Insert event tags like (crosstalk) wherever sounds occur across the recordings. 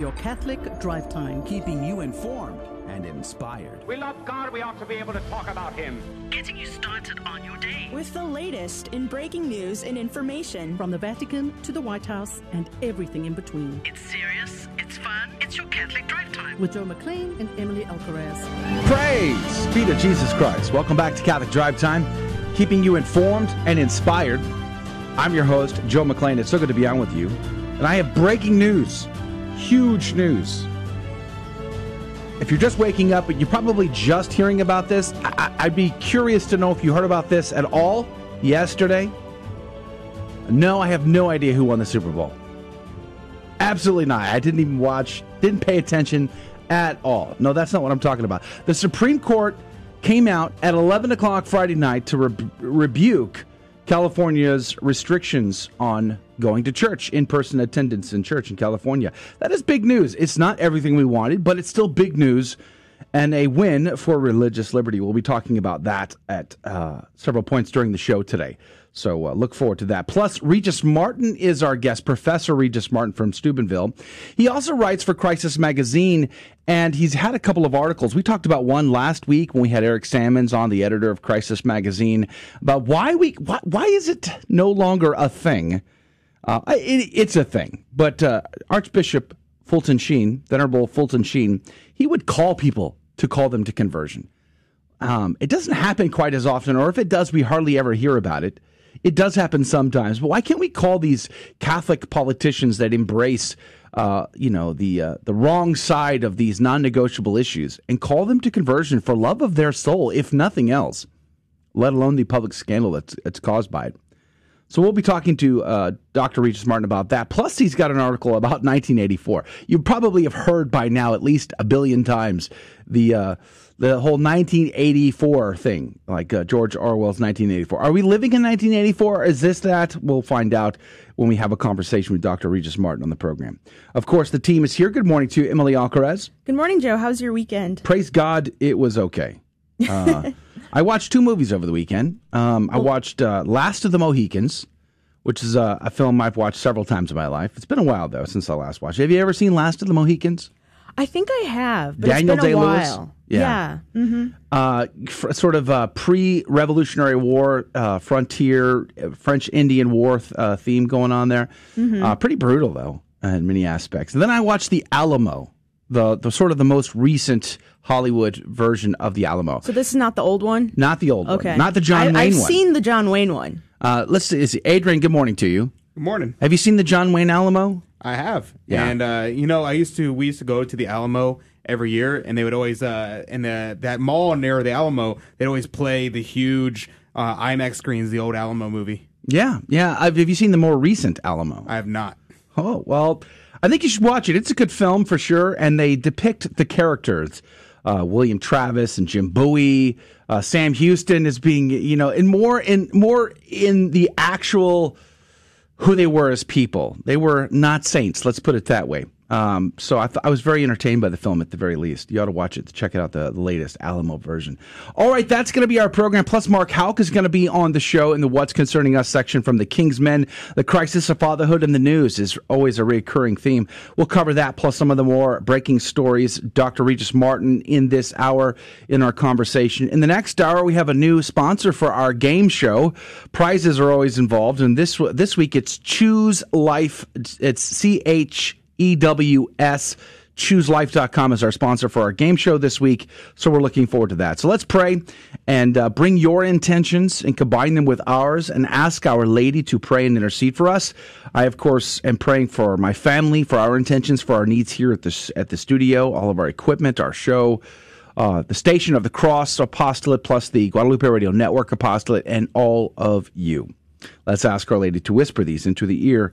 Your Catholic Drive Time, keeping you informed and inspired. We love God, we ought to be able to talk about Him. Getting you started on your day. With the latest in breaking news and information. From the Vatican to the White House and everything in between. It's serious, it's fun, it's your Catholic Drive Time. With Joe McLean and Emily Alcaraz. Praise be to Jesus Christ. Welcome back to Catholic Drive Time, keeping you informed and inspired. I'm your host, Joe McLean. It's so good to be on with you. And I have breaking news, huge news. If you're just waking up, but you're probably just hearing about this. I- I'd be curious to know if you heard about this at all yesterday. No, I have no idea who won the Super Bowl. Absolutely not. I didn't even watch, didn't pay attention at all. No, that's not what I'm talking about. The Supreme Court came out at 11 o'clock Friday night to re- rebuke California's restrictions on going to church, in person attendance in church in California. That is big news. It's not everything we wanted, but it's still big news and a win for religious liberty. We'll be talking about that at uh, several points during the show today. So uh, look forward to that. Plus, Regis Martin is our guest, Professor Regis Martin from Steubenville. He also writes for Crisis Magazine, and he's had a couple of articles. We talked about one last week when we had Eric Sammons on, the editor of Crisis Magazine, about why we why, why is it no longer a thing? Uh, it, it's a thing, but uh, Archbishop Fulton Sheen, Venerable Fulton Sheen, he would call people to call them to conversion. Um, it doesn't happen quite as often, or if it does, we hardly ever hear about it. It does happen sometimes, but why can't we call these Catholic politicians that embrace, uh, you know, the uh, the wrong side of these non-negotiable issues and call them to conversion for love of their soul, if nothing else, let alone the public scandal that's, that's caused by it? So we'll be talking to uh, Dr. Regis Martin about that. Plus, he's got an article about 1984. You probably have heard by now at least a billion times the uh, the whole 1984 thing, like uh, George Orwell's 1984. Are we living in 1984? Is this that? We'll find out when we have a conversation with Dr. Regis Martin on the program. Of course, the team is here. Good morning to you, Emily Alcaraz. Good morning, Joe. How's your weekend? Praise God, it was okay. Uh, (laughs) I watched two movies over the weekend. Um, I watched uh, Last of the Mohicans, which is uh, a film I've watched several times in my life. It's been a while though since I last watched. it. Have you ever seen Last of the Mohicans? I think I have, but Daniel it's been a Day-Lewis? while. Yeah. Yeah. hmm Uh, f- sort of uh, pre-Revolutionary War, uh, frontier, uh, French Indian War uh, theme going on there. Uh, pretty brutal though in many aspects. And then I watched The Alamo, the the sort of the most recent Hollywood version of The Alamo. So this is not the old one? Not the old Okay. one, not the John I, Wayne I've one. seen the John Wayne one. Uh, let's see. Is Adrian? Good morning to you. Good morning. Have you seen the John Wayne Alamo? I have. Yeah. And uh, you know, I used to we used to go to the Alamo every year and they would always uh in the that mall near the Alamo, they'd always play the huge uh, IMAX screens, the old Alamo movie. Yeah, yeah. I've, have you seen the more recent Alamo? I have not. Oh well, I think you should watch it. It's a good film for sure, and they depict the characters. Uh, William Travis and Jim Bowie, uh, Sam Houston is being, you know, in more in more in the actual who they were as people. They were not saints. Let's put it that way. Um, so I, th- I was very entertained by the film at the very least. You ought to watch it to check it out the, the latest Alamo version. All right, that's going to be our program. Plus, Mark Houck is going to be on the show in the What's Concerning Us section from the Kingsmen. The crisis of fatherhood in the news is always a recurring theme. We'll cover that plus some of the more breaking stories. Dr. Regis Martin in this hour in our conversation. In the next hour, we have a new sponsor for our game show. Prizes are always involved, and this this week it's Chews Life. It's C H E W S. ChewsLife.com is our sponsor for our game show this week. So we're looking forward to that. So let's pray and uh, bring your intentions and combine them with ours and ask Our Lady to pray and intercede for us. I, of course, am praying for my family, for our intentions, for our needs here at the, at the studio, all of our equipment, our show. Uh, the Station of the Cross Apostolate, plus the Guadalupe Radio Network Apostolate, and all of you. Let's ask Our Lady to whisper these into the ear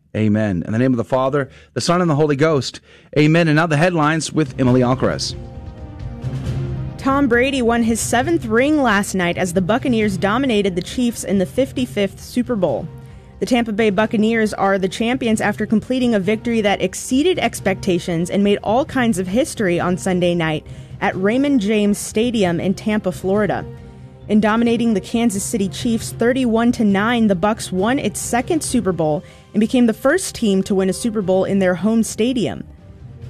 Amen. In the name of the Father, the Son, and the Holy Ghost. Amen. And now the headlines with Emily Alcaraz. Tom Brady won his seventh ring last night as the Buccaneers dominated the Chiefs in the 55th Super Bowl. The Tampa Bay Buccaneers are the champions after completing a victory that exceeded expectations and made all kinds of history on Sunday night at Raymond James Stadium in Tampa, Florida. In dominating the Kansas City Chiefs 31 to 9, the Bucs won its second Super Bowl and became the first team to win a Super Bowl in their home stadium.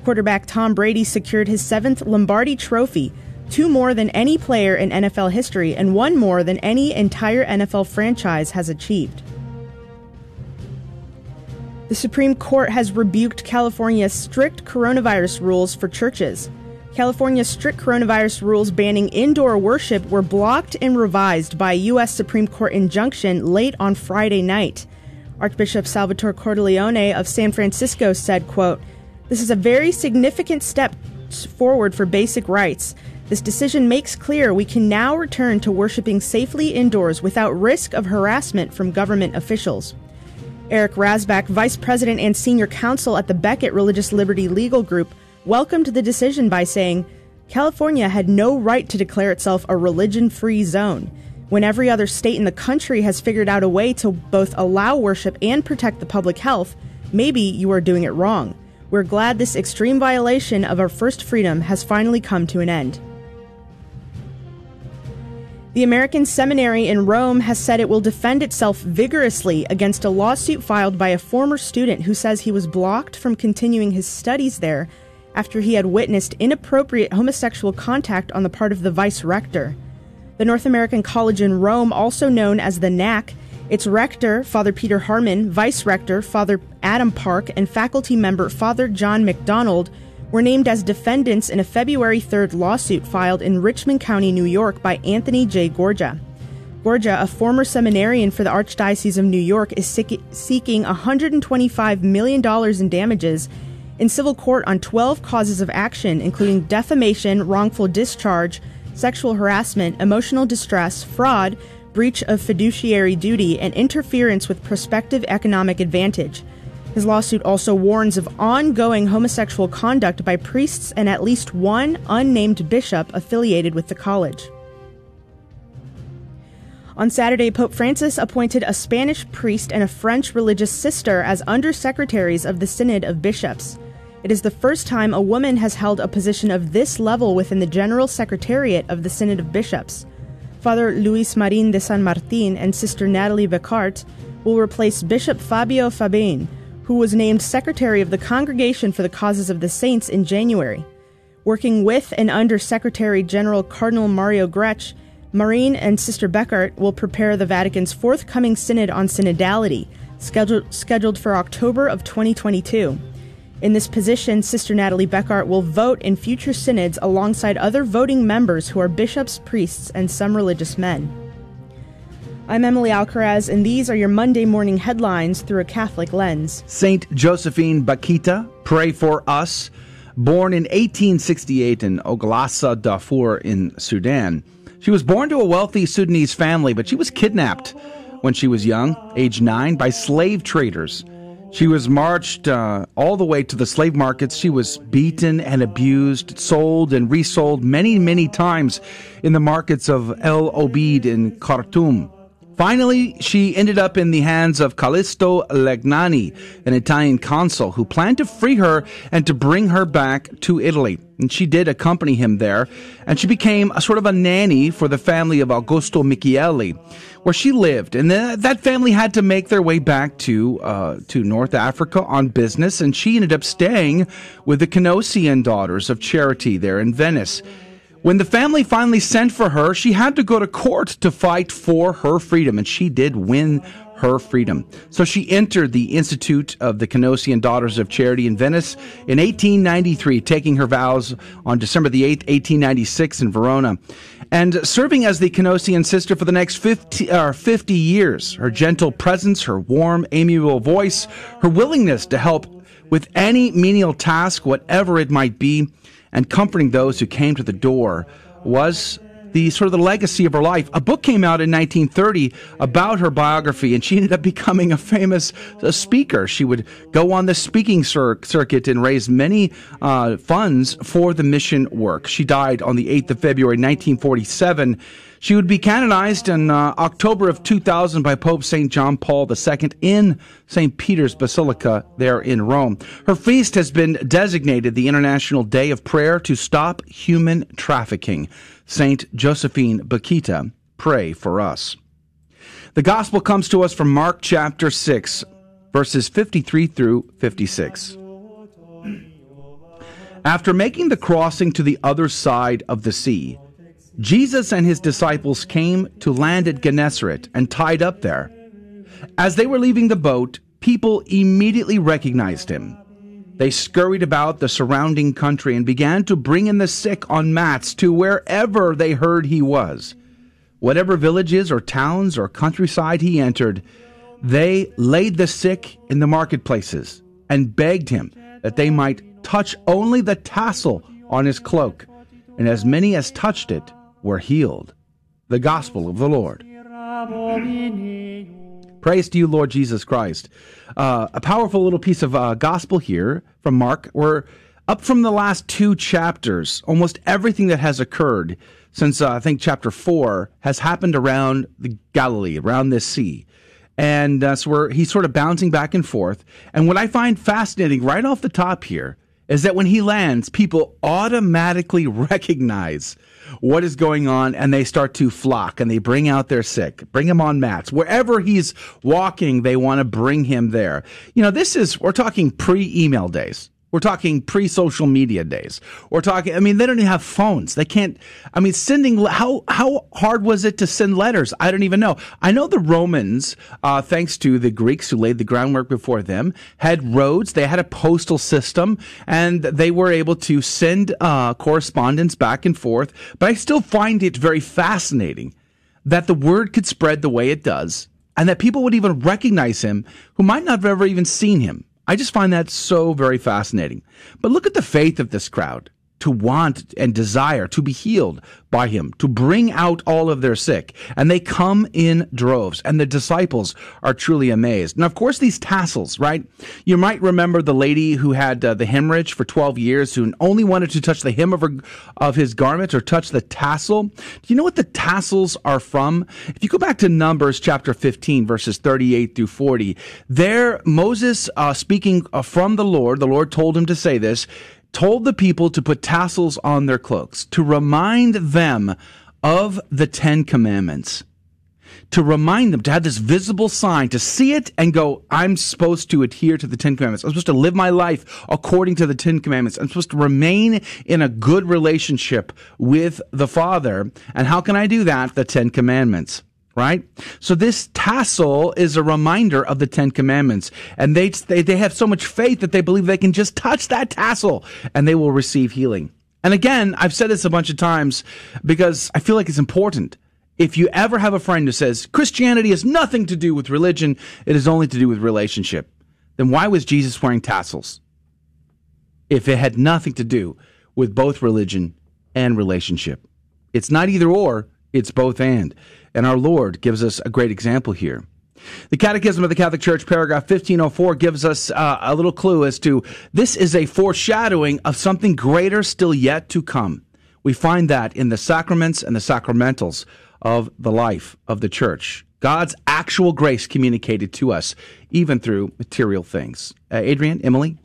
Quarterback Tom Brady secured his seventh Lombardi trophy, two more than any player in NFL history and one more than any entire NFL franchise has achieved. The Supreme Court has rebuked California's strict coronavirus rules for churches. California's strict coronavirus rules banning indoor worship were blocked and revised by a U.S. Supreme Court injunction late on Friday night. Archbishop Salvatore Cordileone of San Francisco said, quote, This is a very significant step forward for basic rights. This decision makes clear we can now return to worshiping safely indoors without risk of harassment from government officials. Eric Rassbach, Vice President and Senior Counsel at the Becket Religious Liberty Legal Group, welcomed the decision by saying California had no right to declare itself a religion free zone. When every other state in the country has figured out a way to both allow worship and protect the public health, maybe you are doing it wrong. We're glad this extreme violation of our first freedom has finally come to an end. The American Seminary in Rome has said it will defend itself vigorously against a lawsuit filed by a former student who says he was blocked from continuing his studies there after he had witnessed inappropriate homosexual contact on the part of the vice rector. The North American College in Rome, also known as the NAC, its rector, Father Peter Harman, vice rector, Father Adam Park, and faculty member, Father John McDonald, were named as defendants in a February 3rd lawsuit filed in Richmond County, New York by Anthony J. Gorga. Gorga, a former seminarian for the Archdiocese of New York, is seeking $125 million in damages in civil court on 12 causes of action, including defamation, wrongful discharge, sexual harassment, emotional distress, fraud, breach of fiduciary duty, and interference with prospective economic advantage. His lawsuit also warns of ongoing homosexual conduct by priests and at least one unnamed bishop affiliated with the college. On Saturday, Pope Francis appointed a Spanish priest and a French religious sister as undersecretaries of the Synod of Bishops. It is the first time a woman has held a position of this level within the General Secretariat of the Synod of Bishops. Father Luis Marin de San Martin and Sister Natalie Becquart will replace Bishop Fabio Fabene, who was named Secretary of the Congregation for the Causes of the Saints in January. Working with and under Secretary General Cardinal Mario Grech, Marin and Sister Becquart will prepare the Vatican's forthcoming synod on synodality, scheduled, scheduled for October of 2022. In this position, Sister Natalie Becquart will vote in future synods alongside other voting members who are bishops, priests, and some religious men. I'm Emily Alcaraz, and these are your Monday morning headlines through a Catholic lens. Saint Josephine Bakhita, pray for us. Born in 1868 in Olgossa, Darfur, in Sudan. She was born to a wealthy Sudanese family, but she was kidnapped when she was young, age nine, by slave traders. She was marched uh, all the way to the slave markets. She was beaten and abused, sold and resold many, many times in the markets of El Obeid in Khartoum. Finally, she ended up in the hands of Callisto Legnani, an Italian consul who planned to free her and to bring her back to Italy. And she did accompany him there, and she became a sort of a nanny for the family of Augusto Michieli, where she lived. And that family had to make their way back to uh, to North Africa on business, and she ended up staying with the Canossian Daughters of Charity there in Venice. When the family finally sent for her, she had to go to court to fight for her freedom, and she did win her freedom. So she entered the Institute of the Canossian Daughters of Charity in Venice in 1893, taking her vows on December the 8th, 1896 in Verona, and serving as the Canossian sister for the next 50, uh, 50 years. Her gentle presence, her warm, amiable voice, her willingness to help with any menial task, whatever it might be, and comforting those who came to the door was the sort of the legacy of her life. A book came out in 1930 about her biography, and she ended up (laughs) becoming a famous uh, speaker. She would go on the speaking cir- circuit and raise many uh, funds for the mission work. She died on the 8th of February 1947. She would be canonized in uh, October of 2000 by Pope St. John Paul II in St. Peter's Basilica there in Rome. Her feast has been designated the International Day of Prayer to Stop Human Trafficking. St. Josephine Bakhita, pray for us. The gospel comes to us from Mark chapter 6, verses 53 through 56. (clears throat) After making the crossing to the other side of the sea, Jesus and his disciples came to land at Gennesaret and tied up there. As they were leaving the boat, people immediately recognized him. They scurried about the surrounding country and began to bring in the sick on mats to wherever they heard he was. Whatever villages or towns or countryside he entered, they laid the sick in the marketplaces and begged him that they might touch only the tassel on his cloak, and as many as touched it were healed. The Gospel of the Lord. Praise to you, Lord Jesus Christ. Uh, a powerful little piece of uh, gospel here from Mark. We're up from the last two chapters. Almost everything that has occurred since uh, I think chapter four has happened around the Galilee, around this sea. And uh, so we're, he's sort of bouncing back and forth. And what I find fascinating right off the top here is that when he lands, people automatically (laughs) recognize what is going on and they start to flock and they bring out their sick, bring him on mats. Wherever he's walking, they want to bring him there. You know, this is, we're talking pre email days. We're talking pre social media days. We're talking, I mean, they don't even have phones. They can't, I mean, sending, how, how hard was it to send letters? I don't even know. I know the Romans, uh, thanks to the Greeks who laid the groundwork before them, had roads. They had a postal system and they were able to send, uh, correspondence back and forth. But I still find it very fascinating that the word could spread the way it does and that people would even recognize him who might not have ever even seen him. I just find that so very fascinating. But look at the faith of this crowd to want and desire to be healed by him, to bring out all of their sick. And they come in droves, and the disciples are truly amazed. Now, of course, these tassels, right? You might remember the lady who had uh, the hemorrhage for 12 years, who only wanted to touch the hem of, her, of his garment or touch the tassel. Do you know what the tassels are from? If you go back to Numbers chapter 15, verses 38 through 40, there Moses, uh, speaking uh, from the Lord, the Lord told him to say this, told the people to put tassels on their cloaks to remind them of the Ten Commandments. To remind them to have this visible sign, to see it and go, I'm supposed to adhere to the Ten Commandments. I'm supposed to live my life according to the Ten Commandments. I'm supposed to remain in a good relationship with the Father. And how can I do that? The Ten Commandments right? So this tassel is a reminder of the Ten Commandments. And they, they, they have so much faith that they believe they can just touch that tassel and they will receive healing. And again, I've said this a bunch of times because I feel like it's important. If you ever have a friend who says Christianity has nothing to do with religion, it is only to do with relationship, then why was Jesus wearing tassels? If it had nothing to do with both religion and relationship. It's not either or, it's both and. And our Lord gives us a great example here. The Catechism of the Catholic Church, paragraph 1504, gives us uh, a little clue as to this is a foreshadowing of something greater still yet to come. We find that in the sacraments and the sacramentals of the life of the church. God's actual grace communicated to us, even through material things. Uh, Adrian, Emily?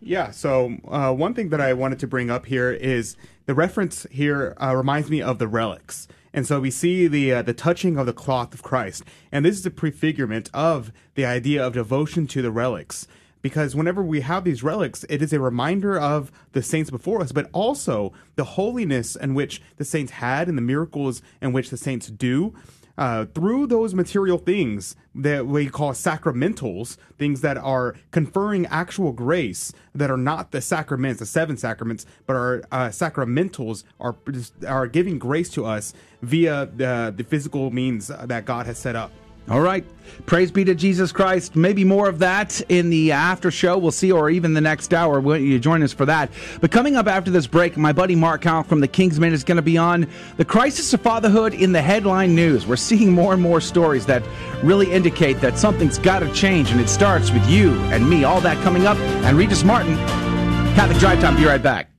Yeah, so uh, one thing that I wanted to bring up here is the reference here uh, reminds me of the relics. And so we see the uh, the touching of the cloth of Christ, and this is a prefigurement of the idea of devotion to the relics. Because whenever we have these relics, it is a reminder of the saints before us, but also the holiness in which the saints had and the miracles in which the saints do uh, through those material things that we call sacramentals, things that are conferring actual grace that are not the sacraments, the seven sacraments, but are uh, sacramentals are are giving grace to us via the the physical means that God has set up. All right. Praise be to Jesus Christ. Maybe more of that in the after show. We'll see, or even the next hour. Want you join us for that. But coming up after this break, my buddy Mark Houck from the Kingsmen is going to be on the crisis of fatherhood in the headline news. We're seeing more and more stories that really indicate that something's got to change, and it starts with you and me. All that coming up. And Regis Martin, Catholic Drive Time. Be right back.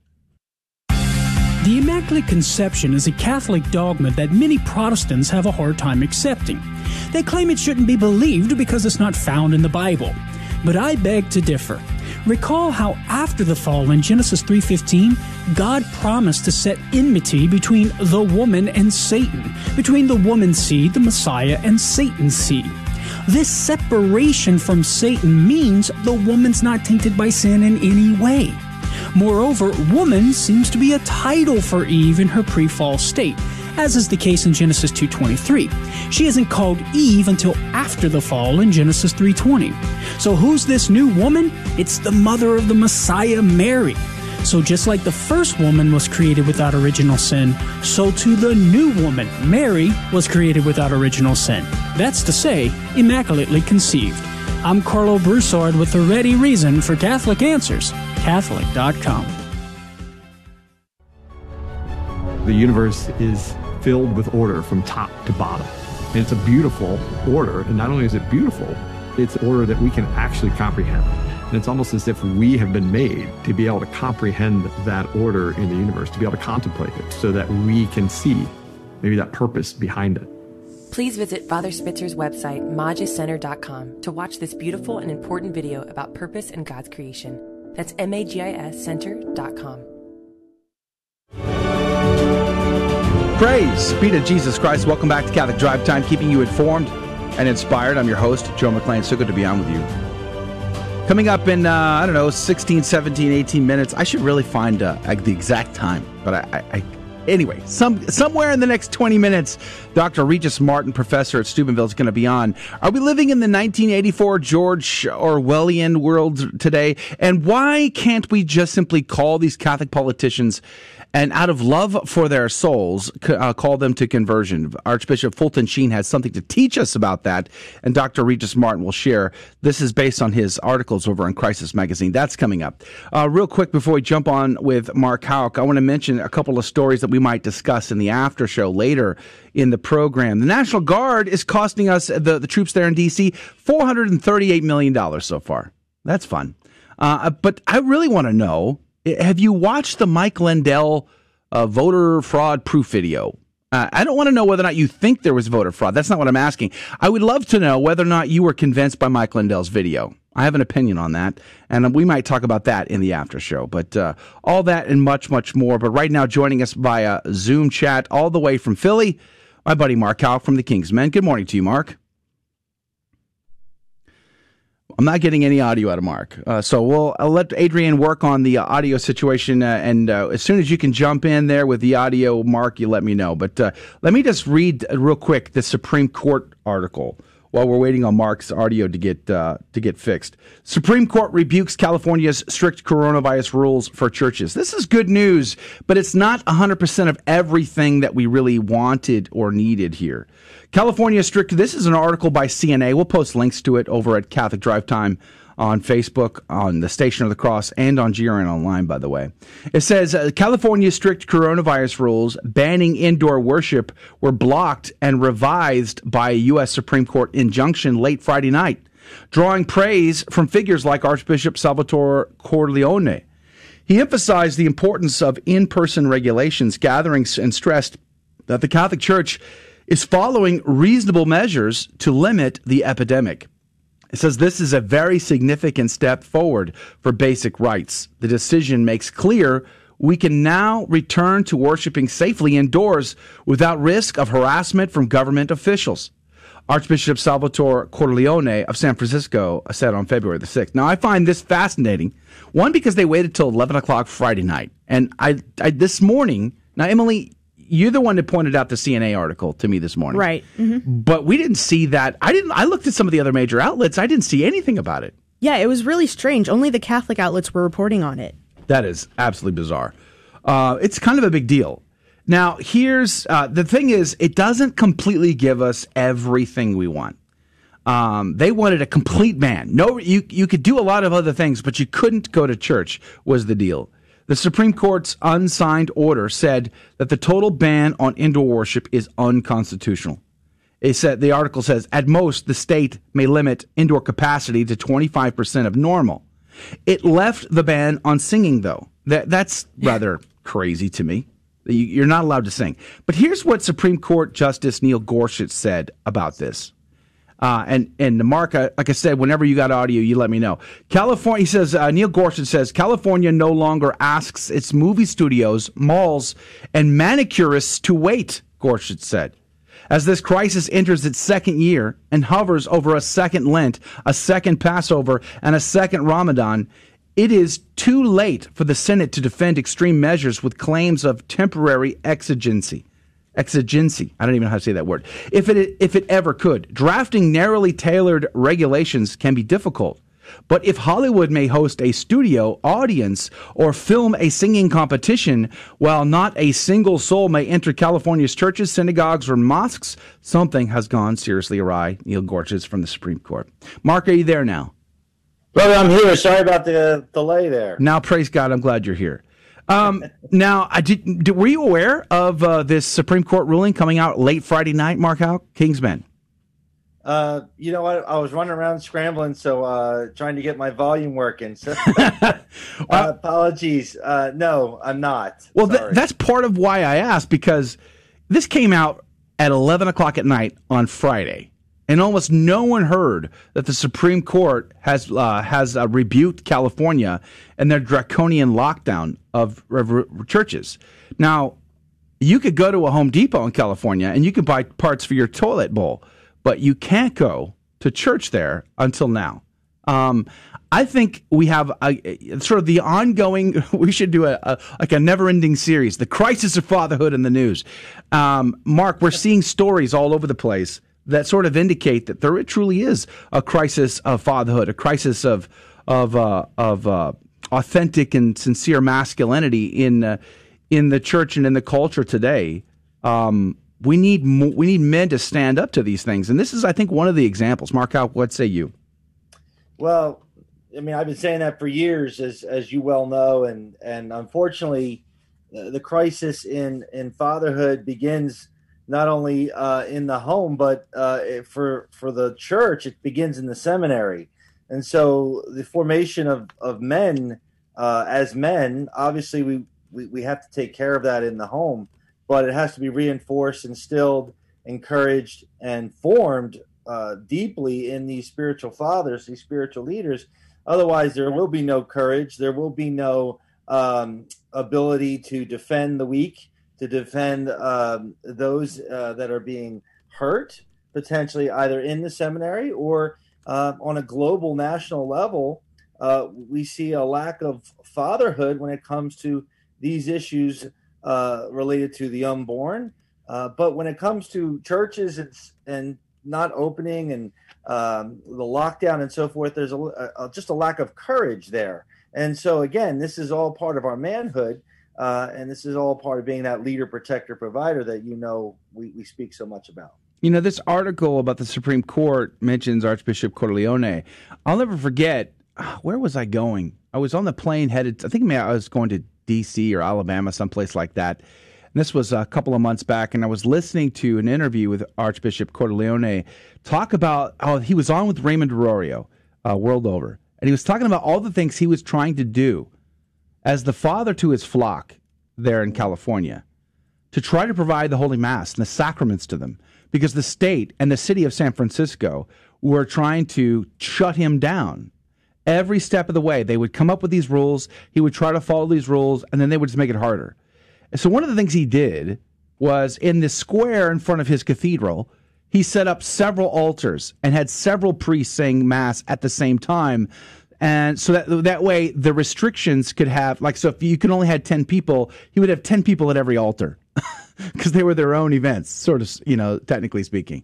Immaculate Conception is a Catholic dogma that many Protestants have a hard time accepting. They claim it shouldn't be believed because it's not found in the Bible. But I beg to differ. Recall how after the fall in Genesis 3:15, God promised to set enmity between the woman and Satan, between the woman's seed, the Messiah, and Satan's seed. This separation from Satan means the woman's not tainted by sin in any way. Moreover, woman seems to be a title for Eve in her pre-fall state, as is the case in Genesis 2:23. She isn't called Eve until after the fall in Genesis 3:20. So who's this new woman? It's the mother of the Messiah, Mary. So just like the first woman was created without original sin, so too the new woman, Mary, was created without original sin. That's to say, immaculately conceived. I'm Karlo Broussard with the ready reason for Catholic Answers, Catholic.com. The universe is filled with order from top to bottom. And it's a beautiful order. And not only is it beautiful, it's order that we can actually comprehend. And it's almost as if we have been made to be able to comprehend that order in the universe, to be able to contemplate it so that we can see maybe that purpose behind it. Please visit Father Spitzer's website, magiscenter.com, to watch this beautiful and important video about purpose and God's creation. That's M-A-G-I-S center.com. Praise be to Jesus Christ. Welcome back to Catholic Drive Time, keeping you informed and inspired. I'm your host, Joe McLean. So good to be on with you. Coming up in, uh, I don't know, 16, 17, 18 minutes. I should really find uh, the exact time, but I, I anyway, some somewhere in the next 20 minutes, Dr. Regis Martin, professor at Steubenville, is going to be on. Are we living in the 1984 George Orwellian world today? And why can't we just simply call these Catholic politicians and out of love for their souls, uh, call them to conversion. Archbishop Fulton Sheen has something to teach us about that, and Dr. Regis Martin will share. This is based on his articles over in Crisis Magazine. That's coming up. Uh, real quick before we jump on with Mark Houck, I want to mention a couple of stories that we might discuss in the after show later in the program. The National Guard is costing us, the, the troops there in D.C., $438 million so far. That's fun. Uh, but I really want to know have you watched the Mike Lindell uh, voter fraud proof video? Uh, I don't want to know whether or not you think there was voter fraud. That's not what I'm asking. I would love to know whether or not you were convinced by Mike Lindell's video. I have an opinion on that, and we might talk about that in the after show. But uh, all that and much, much more. But right now, joining us via Zoom chat all the way from Philly, my buddy Mark Houck from the Kingsmen. Good morning to you, Mark. I'm not getting any audio out of Mark. Uh, so we'll I'll let Adrian work on the audio situation, uh, and uh, as soon as you can jump in there with the audio, Mark, you let me know. But uh, let me just read uh, real quick the Supreme Court article while we're waiting on Mark's audio to get uh, to get fixed. Supreme Court rebukes California's strict coronavirus rules for churches. This is good news, but it's not 100% of everything that we really wanted or needed here. California strict. This is an article by CNA. We'll post links to it over at Catholic Drive Time on Facebook, on the Station of the Cross, and on GRN Online, by the way. It says uh, California's strict coronavirus rules banning indoor worship were blocked and revised by a U.S. Supreme Court injunction late Friday night, drawing praise from figures like Archbishop Salvatore Cordileone. He emphasized the importance of in person regulations, gatherings, and stressed that the Catholic Church is following reasonable measures to limit the epidemic. It says this is a very significant step forward for basic rights. The decision makes clear we can now return to worshiping safely indoors without risk of harassment from government officials. Archbishop Salvatore Cordileone of San Francisco said on February the 6th. Now, I find this fascinating. One, because they waited till 11 o'clock Friday night. And I, I this morning, now, Emily, you're the one that pointed out the CNA article to me this morning. Right. Mm-hmm. But we didn't see that. I didn't. I looked at some of the other major outlets. I didn't see anything about it. Yeah, it was really strange. Only the Catholic outlets were reporting on it. That is absolutely bizarre. Uh, it's kind of a big deal. Now, here's uh, the thing: is it doesn't completely give us everything we want. Um, they wanted a complete ban. No, you you could do a lot of other things, but you couldn't go to church. Was the deal? The Supreme Court's unsigned order said that the total ban on indoor worship is unconstitutional. It said the article says at most the state may limit indoor capacity to 25% of normal. It left the ban on singing though. That that's rather crazy to me. You're not allowed to sing. But here's what Supreme Court Justice Neil Gorsuch said about this. Uh, and and Mark, uh, like I said, whenever you got audio, you let me know. California, he says uh, Neil Gorsuch says California no longer asks its movie studios, malls, and manicurists to wait. Gorsuch said, as this crisis enters its second year and hovers over a second Lent, a second Passover, and a second Ramadan, it is too late for the Senate to defend extreme measures with claims of temporary exigency exigency. I don't even know how to say that word. If it if it ever could, drafting narrowly tailored regulations can be difficult. But if Hollywood may host a studio audience or film a singing competition, while not a single soul may enter California's churches, synagogues, or mosques, something has gone seriously awry. Neil Gorsuch from the Supreme Court. Mark, are you there now? Brother, I'm here. Sorry about the delay there. Now, praise God, I'm glad you're here. Um, (laughs) now, I did, did, were you aware of uh, this Supreme Court ruling coming out late Friday night, Mark Houck? Kingsmen. Uh, you know what? I was running around scrambling, so uh, trying to get my volume working. So (laughs) (laughs) uh, apologies. Uh, no, I'm not. Well, th- that's part of why I asked because this came out at 11 o'clock at night on Friday and almost no one heard that the Supreme Court has uh, has uh, rebuked California and their draconian lockdown of churches. Now, you could go to a Home Depot in California and you could buy parts for your toilet bowl, but you can't go to church there until now. Um, I think we have a, sort of the ongoing. (laughs) We should do a, a like a never-ending series, the crisis of fatherhood in the news. Um, Mark, we're seeing stories all over the place that sort of indicate that there truly is a crisis of fatherhood, a crisis of of uh, of uh, authentic and sincere masculinity in uh, in the church and in the culture today. Um, we need mo- we need men to stand up to these things, and this is, I think, one of the examples. Mark, out. What say you? Well, I mean, I've been saying that for years, as as you well know, and and unfortunately, the crisis in in fatherhood begins not only uh, in the home, but uh, for for the church, it begins in the seminary. And so the formation of, of men uh, as men, obviously we, we, we have to take care of that in the home, but it has to be reinforced, instilled, encouraged, and formed uh, deeply in these spiritual fathers, these spiritual leaders. Otherwise, there will be no courage. There will be no um, ability to defend the weak to defend um, those uh, that are being hurt, potentially either in the seminary or uh, on a global national level. Uh, we see a lack of fatherhood when it comes to these issues uh, related to the unborn. Uh, but when it comes to churches and, and not opening and um, the lockdown and so forth, there's a, a, just a lack of courage there. And so, again, this is all part of our manhood uh, and this is all part of being that leader, protector, provider that you know we, we speak so much about. You know, this article about the Supreme Court mentions Archbishop Cordileone. I'll never forget, where was I going? I was on the plane headed, I think I was going to D.C. or Alabama, someplace like that. And this was a couple of months back, and I was listening to an interview with Archbishop Cordileone talk about how he was on with Raymond Arroyo, uh, world over, and he was talking about all the things he was trying to do as the father to his flock there in California to try to provide the Holy Mass and the sacraments to them because the state and the city of San Francisco were trying to shut him down. Every step of the way, they would come up with these rules. He would try to follow these rules, and then they would just make it harder. So, one of the things he did was in the square in front of his cathedral, he set up several altars and had several priests saying Mass at the same time and so that that way the restrictions could have like so if you could only had 10 people he would have 10 people at every altar. (laughs) Because they were their own events sort of you know technically speaking.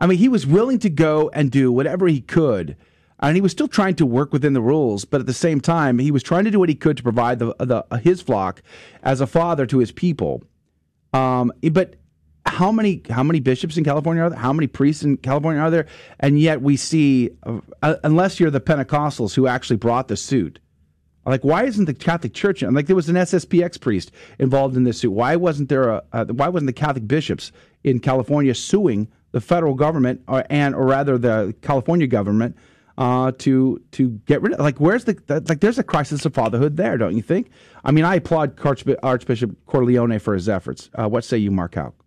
I mean he was willing to go and do whatever he could. And he was still trying to work within the rules but at the same time he was trying to do what he could to provide the, the his flock as a father to his people. Um, but how many how many bishops in California are there? How many priests in California are there? And yet we see, uh, unless you're the Pentecostals who actually brought the suit, like why isn't the Catholic Church? Like there was an SSPX priest involved in this suit. Why wasn't there a? Uh, why wasn't the Catholic bishops in California suing the federal government or, and or rather the California government uh, to to get rid of like where's the, the, like there's a crisis of fatherhood there, don't you think? I mean, I applaud Archbishop Cordileone for his efforts. Uh, what say you, Mark Houck?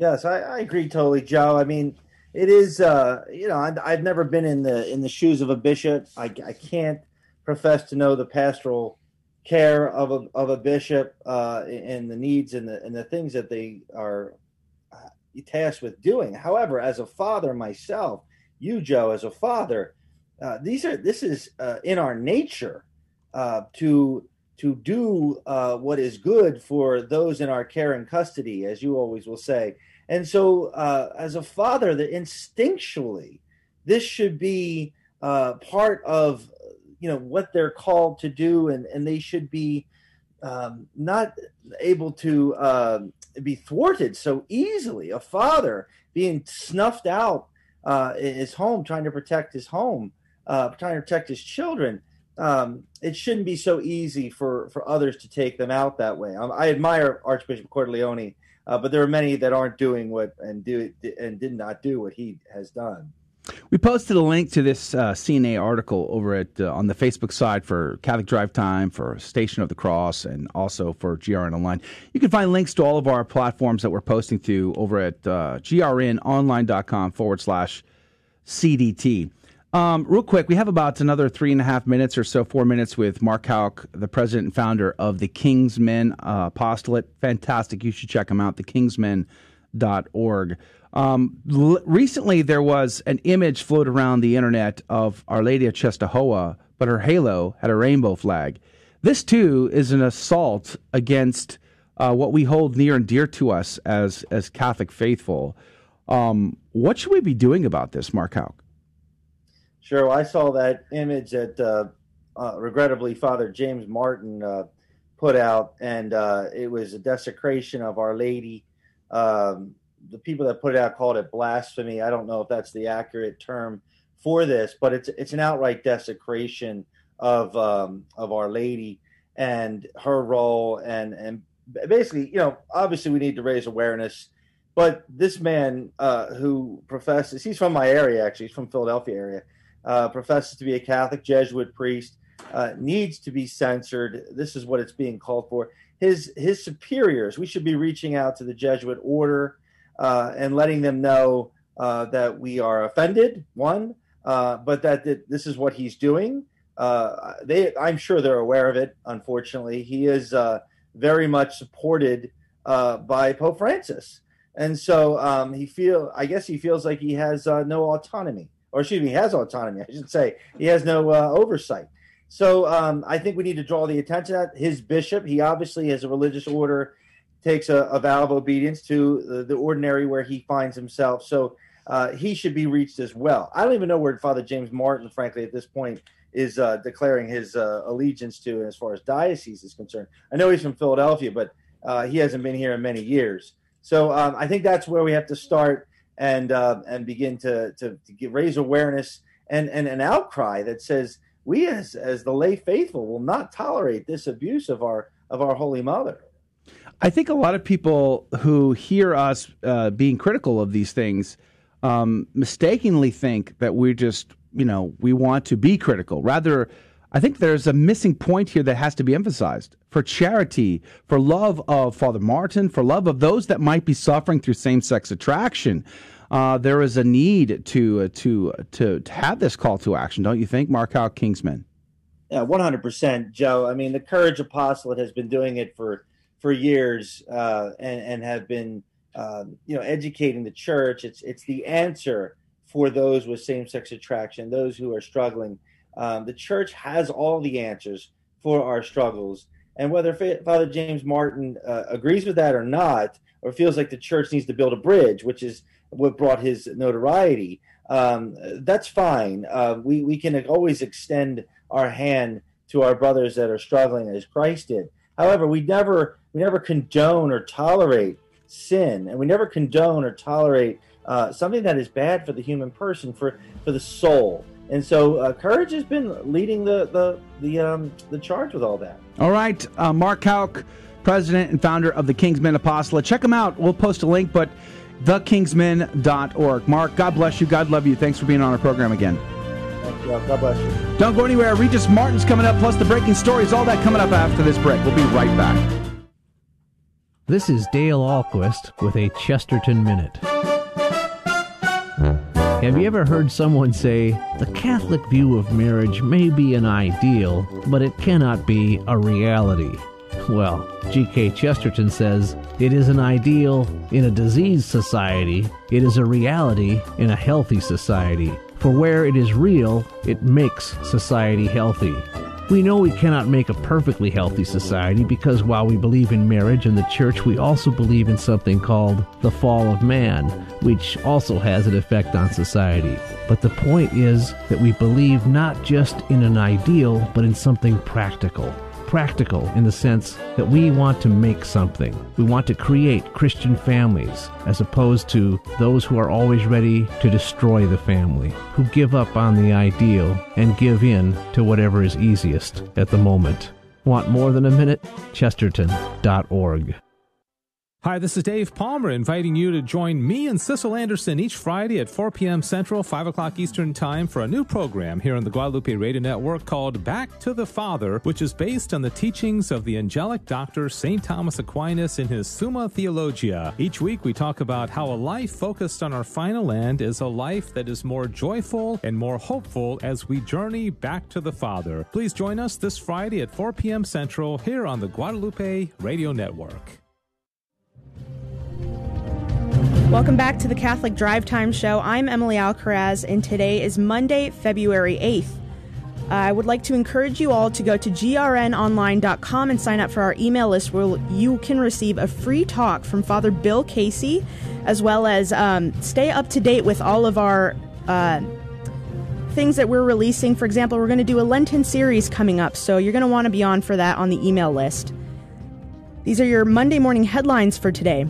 Yes, I, I, agree totally, Joe. I mean, it is uh, you know I, I've never been in the in the shoes of a bishop. I, I can't profess to know the pastoral care of a of a bishop uh, and the needs and the and the things that they are uh, tasked with doing. However, as a father myself, you Joe, as a father, uh, these are this is uh, in our nature uh, to to do uh, what is good for those in our care and custody, as you always will say. And so, uh, as a father, that instinctually, this should be uh, part of you know what they're called to do, and and they should be um, not able to um, be thwarted so easily. A father being snuffed out in his home, trying to protect his home uh, trying to protect his children, um, it shouldn't be so easy for, for others to take them out that way. Um, I admire Archbishop Cordileone, uh, but there are many that aren't doing what and do and did not do what he has done. We posted a link to this uh, CNA article over at uh, on the Facebook side for Catholic Drive Time, for Station of the Cross, and also for GRN Online. You can find links to all of our platforms that we're posting to over at uh, grnonline.com forward slash CDT. Um, real quick, we have about another three and a half minutes or so, four minutes with Mark Houck, the president and founder of the Kingsmen uh, Apostolate. Fantastic. You should check them out, thekingsmen.org. Um, l- recently, there was an image floated around the internet of Our Lady of Czestochowa, but her halo had a rainbow flag. This, too, is an assault against uh, what we hold near and dear to us as, as Catholic faithful. Um, what should we be doing about this, Mark Houck? Sure. I saw that image that uh, uh, regrettably Father James Martin uh, put out, and uh, it was a desecration of Our Lady. Um, the people that put it out called it blasphemy. I don't know if that's the accurate term for this, but it's it's an outright desecration of um, of Our Lady and her role, and and basically, you know, obviously we need to raise awareness. But this man uh, who professes, he's from my area actually, he's from Philadelphia area uh, professes to be a Catholic Jesuit priest, uh, needs to be censored. This is what it's being called for. His his superiors. We should be reaching out to the Jesuit order uh, and letting them know uh, that we are offended. One, uh, but that, that, this is what he's doing. Uh, they, I'm sure they're aware of it. Unfortunately, he is very much supported by Pope Francis, and so um, he feel. I guess he feels like he has no autonomy or excuse me, he has autonomy. I should say he has no uh, oversight. So um, I think we need to draw the attention at his bishop. He obviously has a religious order, takes a, a vow of obedience to the, the, ordinary where he finds himself. So uh, he should be reached as well. I don't even know where Father James Martin, frankly, at this point, is uh, declaring his uh, allegiance to as far as diocese is concerned. I know he's from Philadelphia, but uh, he hasn't been here in many years. So um, I think that's where we have to start and uh, and begin to to, to get, raise awareness and, and an outcry that says we as as the lay faithful will not tolerate this abuse of our of our holy mother. I think a lot of people who hear us uh, being critical of these things um, mistakenly think that we're just you know we want to be critical rather I think there's a missing point here that has to be emphasized. For charity, for love of Father Martin, for love of those that might be suffering through same sex attraction, uh, there is a need to, uh, to, to, to have this call to action, don't you think, Mark Houck Kingsmen? Yeah, 100%, Joe. I mean, the Courage Apostolate has been doing it for, for years uh, and, and have been, um, you know, educating the church. It's, it's the answer for those with same sex attraction, those who are struggling um, the church has all the answers for our struggles. And whether Father James Martin uh, agrees with that or not, or feels like the church needs to build a bridge, which is what brought his notoriety, um, that's fine. Uh, we, we can always extend our hand to our brothers that are struggling as Christ did. However, we never we never condone or tolerate sin, and we never condone or tolerate uh, something that is bad for the human person, for for the soul. And so, uh, courage has been leading the the the um, the charge with all that. All right, uh, Mark Houck, president and founder of the Kingsmen Apostolate. Check them out. We'll post a link, but thekingsmen.org. Mark, God bless you. God love you. Thanks for being on our program again. Thank you. God bless you. Don't go anywhere. Regis Martin's coming up, plus the breaking stories. All that coming up after this break. We'll be right back. This is Dale Ahlquist with a Chesterton Minute. Have you ever heard someone say, the Catholic view of marriage may be an ideal, but it cannot be a reality? Well, G.K. Chesterton says, it is an ideal in a diseased society, it is a reality in a healthy society. For where it is real, it makes society healthy. We know we cannot make a perfectly healthy society because while we believe in marriage and the church, we also believe in something called the fall of man, which also has an effect on society. But the point is that we believe not just in an ideal, but in something practical practical in the sense that we want to make something. We want to create Christian families as opposed to those who are always ready to destroy the family, who give up on the ideal and give in to whatever is easiest at the moment. Want more than a minute? Chesterton.org. Hi, this is Dave Palmer inviting you to join me and Cecil Anderson each Friday at 4 p.m. Central, 5 o'clock Eastern Time for a new program here on the Guadalupe Radio Network called Back to the Father, which is based on the teachings of the angelic doctor St. Thomas Aquinas in his Summa Theologia. Each week we talk about how a life focused on our final end is a life that is more joyful and more hopeful as we journey back to the Father. Please join us this Friday at 4 p.m. Central here on the Guadalupe Radio Network. Welcome back to the Catholic Drive Time Show. I'm Emily Alcaraz, and today is Monday, February 8th. Uh, I would like to encourage you all to go to grnonline.com and sign up for our email list where you can receive a free talk from Father Bill Casey, as well as um, stay up to date with all of our uh, things that we're releasing. For example, we're going to do a Lenten series coming up, so you're going to want to be on for that on the email list. These are your Monday morning headlines for today.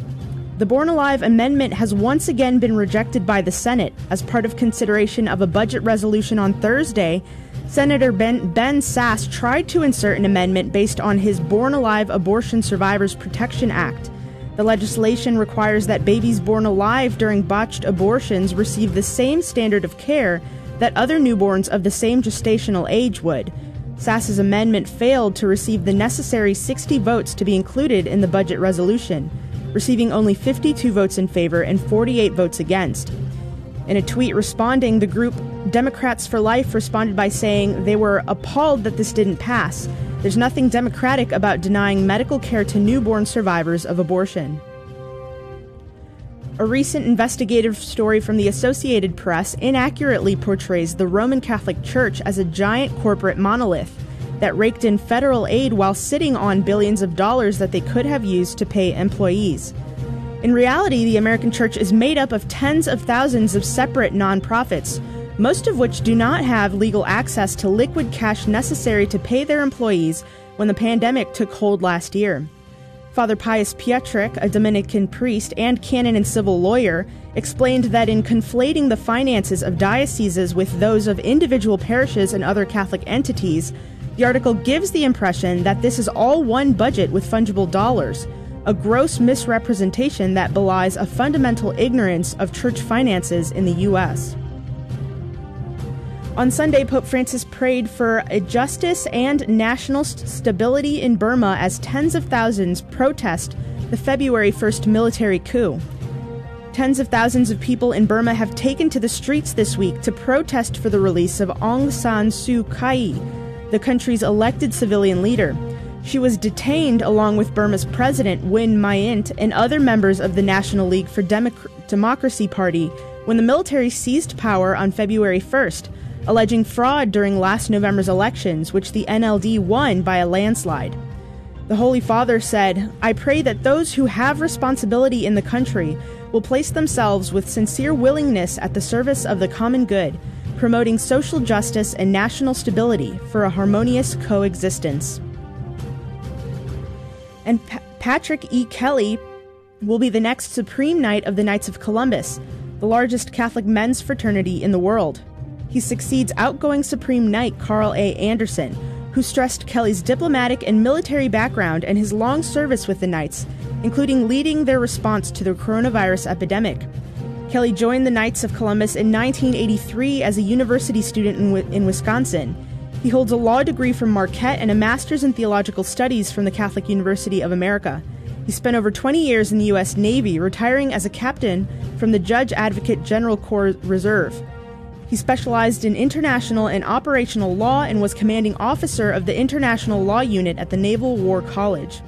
The Born Alive Amendment has once again been rejected by the Senate. As part of consideration of a budget resolution on Thursday, Senator Ben, ben Sasse tried to insert an amendment based on his Born Alive Abortion Survivors Protection Act. The legislation requires that babies born alive during botched abortions receive the same standard of care that other newborns of the same gestational age would. Sasse's amendment failed to receive the necessary 60 votes to be included in the budget resolution receiving only 52 votes in favor and 48 votes against. In a tweet responding, the group Democrats for Life responded by saying they were appalled that this didn't pass. There's nothing democratic about denying medical care to newborn survivors of abortion. A recent investigative story from the Associated Press inaccurately portrays the Roman Catholic Church as a giant corporate monolith that raked in federal aid while sitting on billions of dollars that they could have used to pay employees. In reality, the American church is made up of tens of thousands of separate nonprofits, most of which do not have legal access to liquid cash necessary to pay their employees when the pandemic took hold last year. Father Pius Pietrzyk, a Dominican priest and canon and civil lawyer, explained that in conflating the finances of dioceses with those of individual parishes and other Catholic entities, the article gives the impression that this is all one budget with fungible dollars, a gross misrepresentation that belies a fundamental ignorance of church finances in the U.S. On Sunday, Pope Francis prayed for justice and national st- stability in Burma as tens of thousands protest the February 1st military coup. Tens of thousands of people in Burma have taken to the streets this week to protest for the release of Aung San Suu Kyi, the country's elected civilian leader. She was detained along with Burma's president, Win Myint, and other members of the National League for Democ- Democracy Party when the military seized power on February 1st, alleging fraud during last November's elections, which the NLD won by a landslide. The Holy Father said, I pray that those who have responsibility in the country will place themselves with sincere willingness at the service of the common good promoting social justice and national stability for a harmonious coexistence. And pa- Patrick E. Kelly, will be the next Supreme Knight of the Knights of Columbus, the largest Catholic men's fraternity in the world. He succeeds outgoing Supreme Knight Carl A. Anderson, who stressed Kelly's diplomatic and military background and his long service with the Knights, including leading their response to the coronavirus epidemic. Kelly joined the Knights of Columbus in 1983 as a university student in, in Wisconsin. He holds a law degree from Marquette and a master's in theological studies from the Catholic University of America. He spent over 20 years in the U.S. Navy, retiring as a captain from the Judge Advocate General Corps Reserve. He specialized in international and operational law and was commanding officer of the International Law Unit at the Naval War College.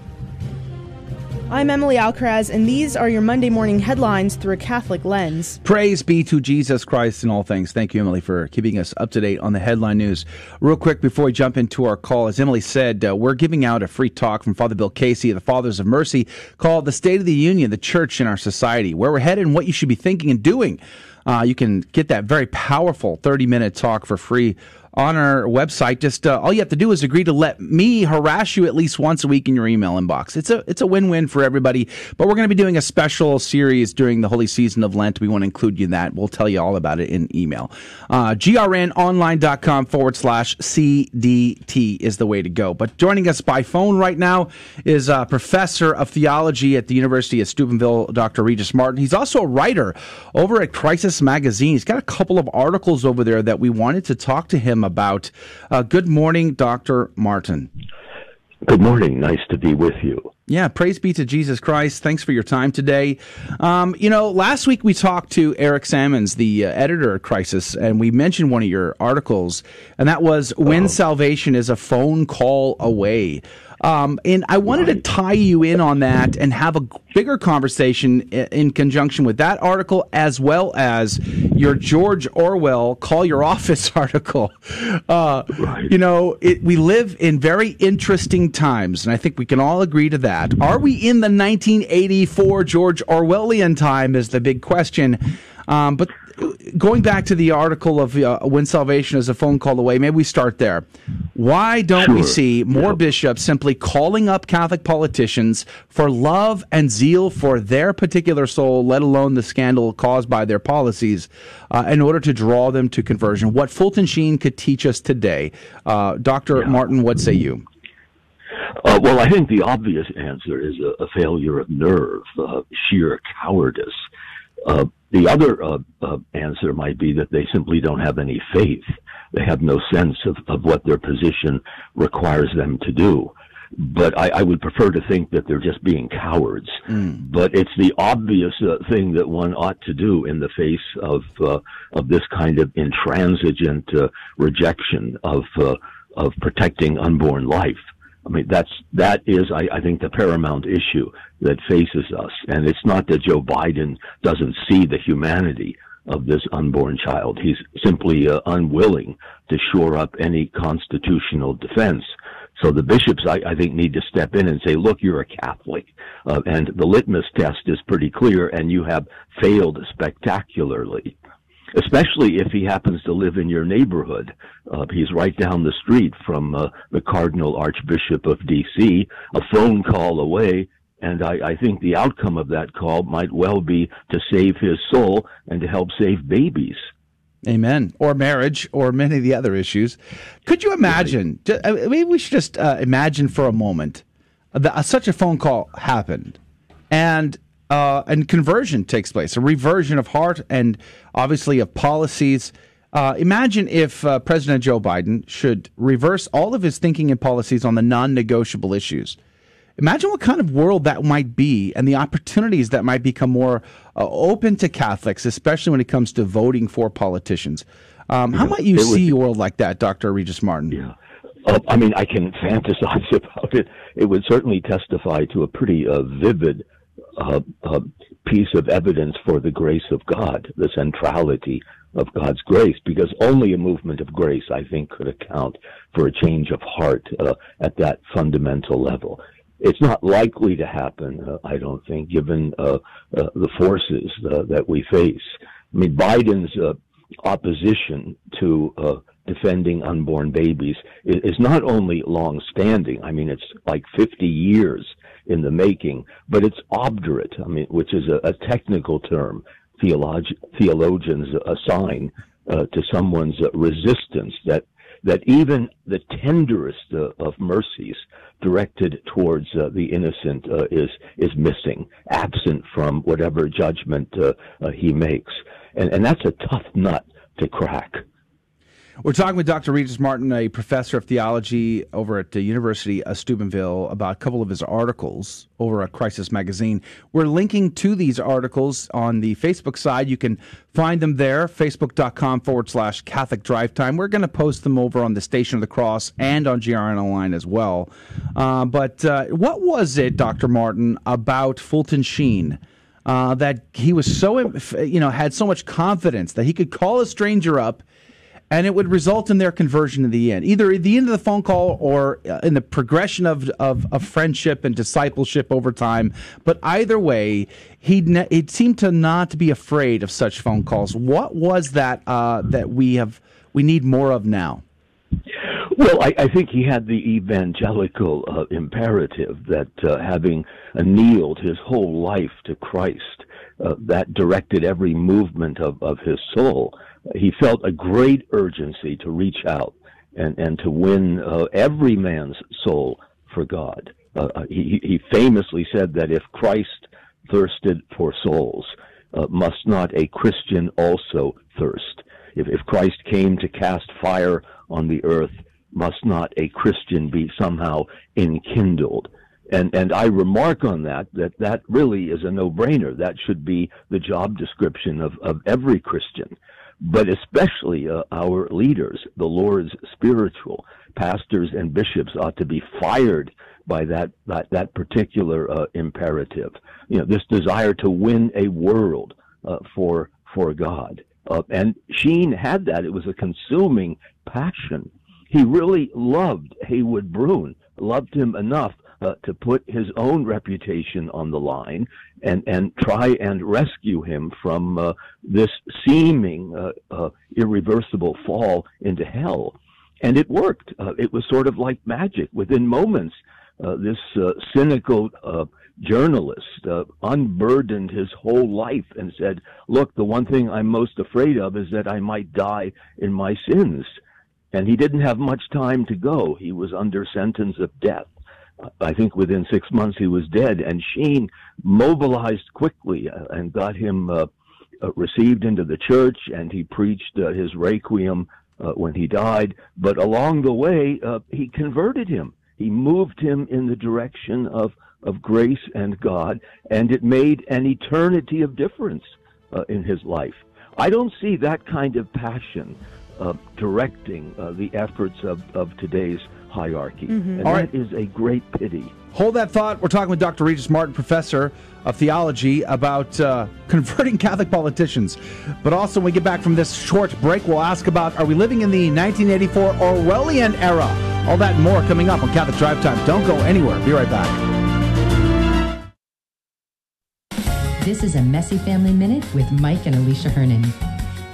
I'm Emily Alcaraz, and these are your Monday morning headlines through a Catholic lens. Praise be to Jesus Christ in all things. Thank you, Emily, for keeping us up to date on the headline news. Real quick before we jump into our call, as Emily said, uh, we're giving out a free talk from Father Bill Casey of the Fathers of Mercy called The State of the Union, the Church in Our Society, where we're headed and what you should be thinking and doing. Uh, you can get that very powerful 30 minute talk for free on our website. Just uh, all you have to do is agree to let me harass you at least once a week in your email inbox. It's a it's a win win for everybody. But we're going to be doing a special series during the holy season of Lent. We want to include you in that. We'll tell you all about it in email. Uh, grnonline.com forward slash CDT is the way to go. But joining us by phone right now is a professor of theology at the University of Steubenville, Dr. Regis Martin. He's also a writer over at Crisis Magazine. He's got a couple of articles over there that we wanted to talk to him about. Uh, good morning, Dr. Martin. Good morning. Nice to be with you. Yeah, praise be to Jesus Christ. Thanks for your time today. Um, you know, last week we talked to Eric Sammons, the uh, editor of Crisis, and we mentioned one of your articles, and that was When oh. Salvation is a Phone Call Away. Um, and I wanted right. to tie you in on that and have a bigger conversation in conjunction with that article as well as your George Orwell Call Your Office (laughs) article. Uh, right. You know, it, we live in very interesting times, and I think we can all agree to that. Are we in the 1984 George Orwellian time is the big question. Um, but going back to the article of uh, when salvation is a phone call away, maybe we start there. Why don't sure. we see more bishops simply calling up Catholic politicians for love and zeal for their particular soul, let alone the scandal caused by their policies, uh, in order to draw them to conversion? What Fulton Sheen could teach us today. Uh, Dr. Yeah. Martin, what say you? Uh, well, I think the obvious answer is a, a failure of nerve, uh, sheer cowardice. Uh, the other uh, uh, answer might be that they simply don't have any faith. They have no sense of, of what their position requires them to do. But I, I would prefer to think that they're just being cowards. Mm. But it's the obvious uh, thing that one ought to do in the face of uh, of this kind of intransigent uh, rejection of of protecting unborn life. I mean, that's, that is, I, I think, the paramount issue that faces us. And it's not that Joe Biden doesn't see the humanity of this unborn child. He's simply uh, unwilling to shore up any constitutional defense. So the bishops, I, I, think, need to step in and say, look, you're a Catholic. Uh, and the litmus test is pretty clear, and you have failed spectacularly especially if he happens to live in your neighborhood. Uh, he's right down the street from uh, the Cardinal Archbishop of D.C., a phone call away. And I, I think the outcome of that call might well be to save his soul and to help save babies. Amen. Or marriage, or many of the other issues. Could you imagine? Uh, maybe we should just uh, imagine for a moment that uh, such a phone call happened, and uh, and conversion takes place, a reversion of heart and obviously of policies. Uh, imagine if uh, President Joe Biden should reverse all of his thinking and policies on the non negotiable issues. Imagine what kind of world that might be and the opportunities that might become more uh, open to Catholics, especially when it comes to voting for politicians. Um, how might you see a world like that, Dr. Regis Martin? Yeah. Uh, I mean, I can (laughs) fantasize about it. It would certainly testify to a pretty uh, vivid a, piece of evidence for the grace of God, the centrality of God's grace, because only a movement of grace, I think, could account for a change of heart uh, at that fundamental level. It's not likely to happen, uh, I don't think, given uh, uh the forces uh, that we face. I mean, Biden's uh, opposition to defending unborn babies is not only long standing. I mean, it's like 50 years in the making, but it's obdurate. I mean, which is a, a technical term theolog- theologians assign uh, to someone's uh, resistance that that even the tenderest uh, of mercies directed towards uh, the innocent uh, is is missing, absent from whatever judgment uh, he makes, and and that's a tough nut to crack. We're talking with Dr. Regis Martin, a professor of theology over at the University of Steubenville, about a couple of his articles over at Crisis Magazine. We're linking to these articles on the Facebook side. You can find them there, facebook.com forward slash Catholic Drive Time. We're going to post them over on the Station of the Cross and on GRN Online as well. Uh, but uh, what was it, Dr. Martin, about Fulton Sheen? Uh, that he was so, you know, had so much confidence that he could call a stranger up and it would result in their conversion in the end, either at the end of the phone call or uh, in the progression of, of, of friendship and discipleship over time. But either way, he ne- it seemed to not be afraid of such phone calls. What was that uh, that we have we need more of now? Well, I, I think he had the evangelical uh, imperative that uh, having annealed his whole life to Christ, uh, that directed every movement of, of his soul he felt a great urgency to reach out and, and to win uh, every man's soul for God. Uh, uh, he, he famously said that if Christ thirsted for souls, uh, must not a Christian also thirst? If, if Christ came to cast fire on the earth, must not a Christian be somehow enkindled? And, and I remark on that, that that really is a no-brainer. That should be the job description of, of every Christian but especially uh, our leaders, the Lord's spiritual pastors and bishops ought to be fired by that that, that particular uh, imperative. You know, this desire to win a world uh, for for God. Uh, and Sheen had that. It was a consuming passion. He really loved Heywood Broun, loved him enough uh, to put his own reputation on the line and and try and rescue him from uh, this seeming uh, uh irreversible fall into hell. And it worked. Uh, it was sort of like magic. Within moments, uh, this cynical journalist unburdened his whole life and said, "Look, the one thing I'm most afraid of is that I might die in my sins." And he didn't have much time to go. He was under sentence of death. I think within six months he was dead. And Sheen mobilized quickly uh, and got him uh, uh, received into the church, and he preached uh, his requiem uh, when he died. But along the way, uh, he converted him. He moved him in the direction of of grace and God, and it made an eternity of difference in his life. I don't see that kind of passion directing the efforts of, of today's hierarchy. Mm-hmm. And All that right. is a great pity. Hold that thought. We're talking with Dr. Regis Martin, professor of theology, about uh, (laughs) converting Catholic politicians. But also, when we get back from this short break, we'll ask about are we living in the 1984 Orwellian era? All that and more coming up on Catholic Drive Time. Don't go anywhere. Be right back. This is a Messy Family Minute with Mike and Alicia Hernon.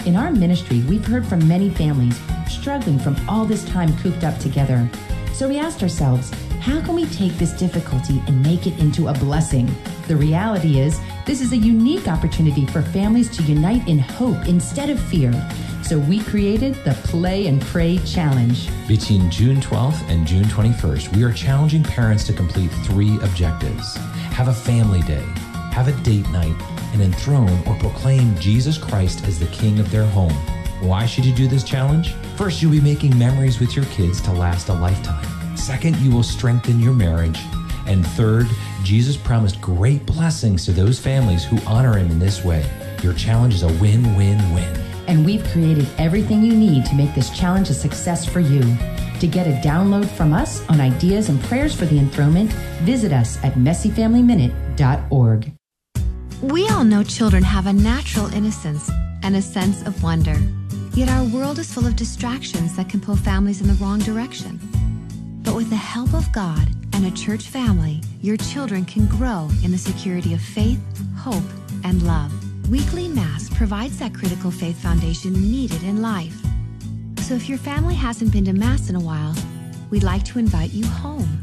In our ministry, we've heard from many families struggling from all this time cooped up together. So we asked ourselves, how can we take this difficulty and make it into a blessing? The reality is, this is a unique opportunity for families to unite in hope instead of fear. So we created the Play and Pray Challenge. Between June 12th and June 21st, we are challenging parents to complete three objectives have a family day, have a date night, and enthrone or proclaim Jesus Christ as the King of their home. Why should you do this challenge? First, you'll be making memories with your kids to last a lifetime. Second, you will strengthen your marriage. And third, Jesus promised great blessings to those families who honor him in this way. Your challenge is a win win win. And we've created everything you need to make this challenge a success for you. To get a download from us on ideas and prayers for the enthronement, visit us at messyfamilyminute.org. We all know children have a natural innocence and a sense of wonder. Yet our world is full of distractions that can pull families in the wrong direction. But with the help of God and a church family, your children can grow in the security of faith, hope, and love. Weekly Mass provides that critical faith foundation needed in life. So if your family hasn't been to Mass in a while, we'd like to invite you home.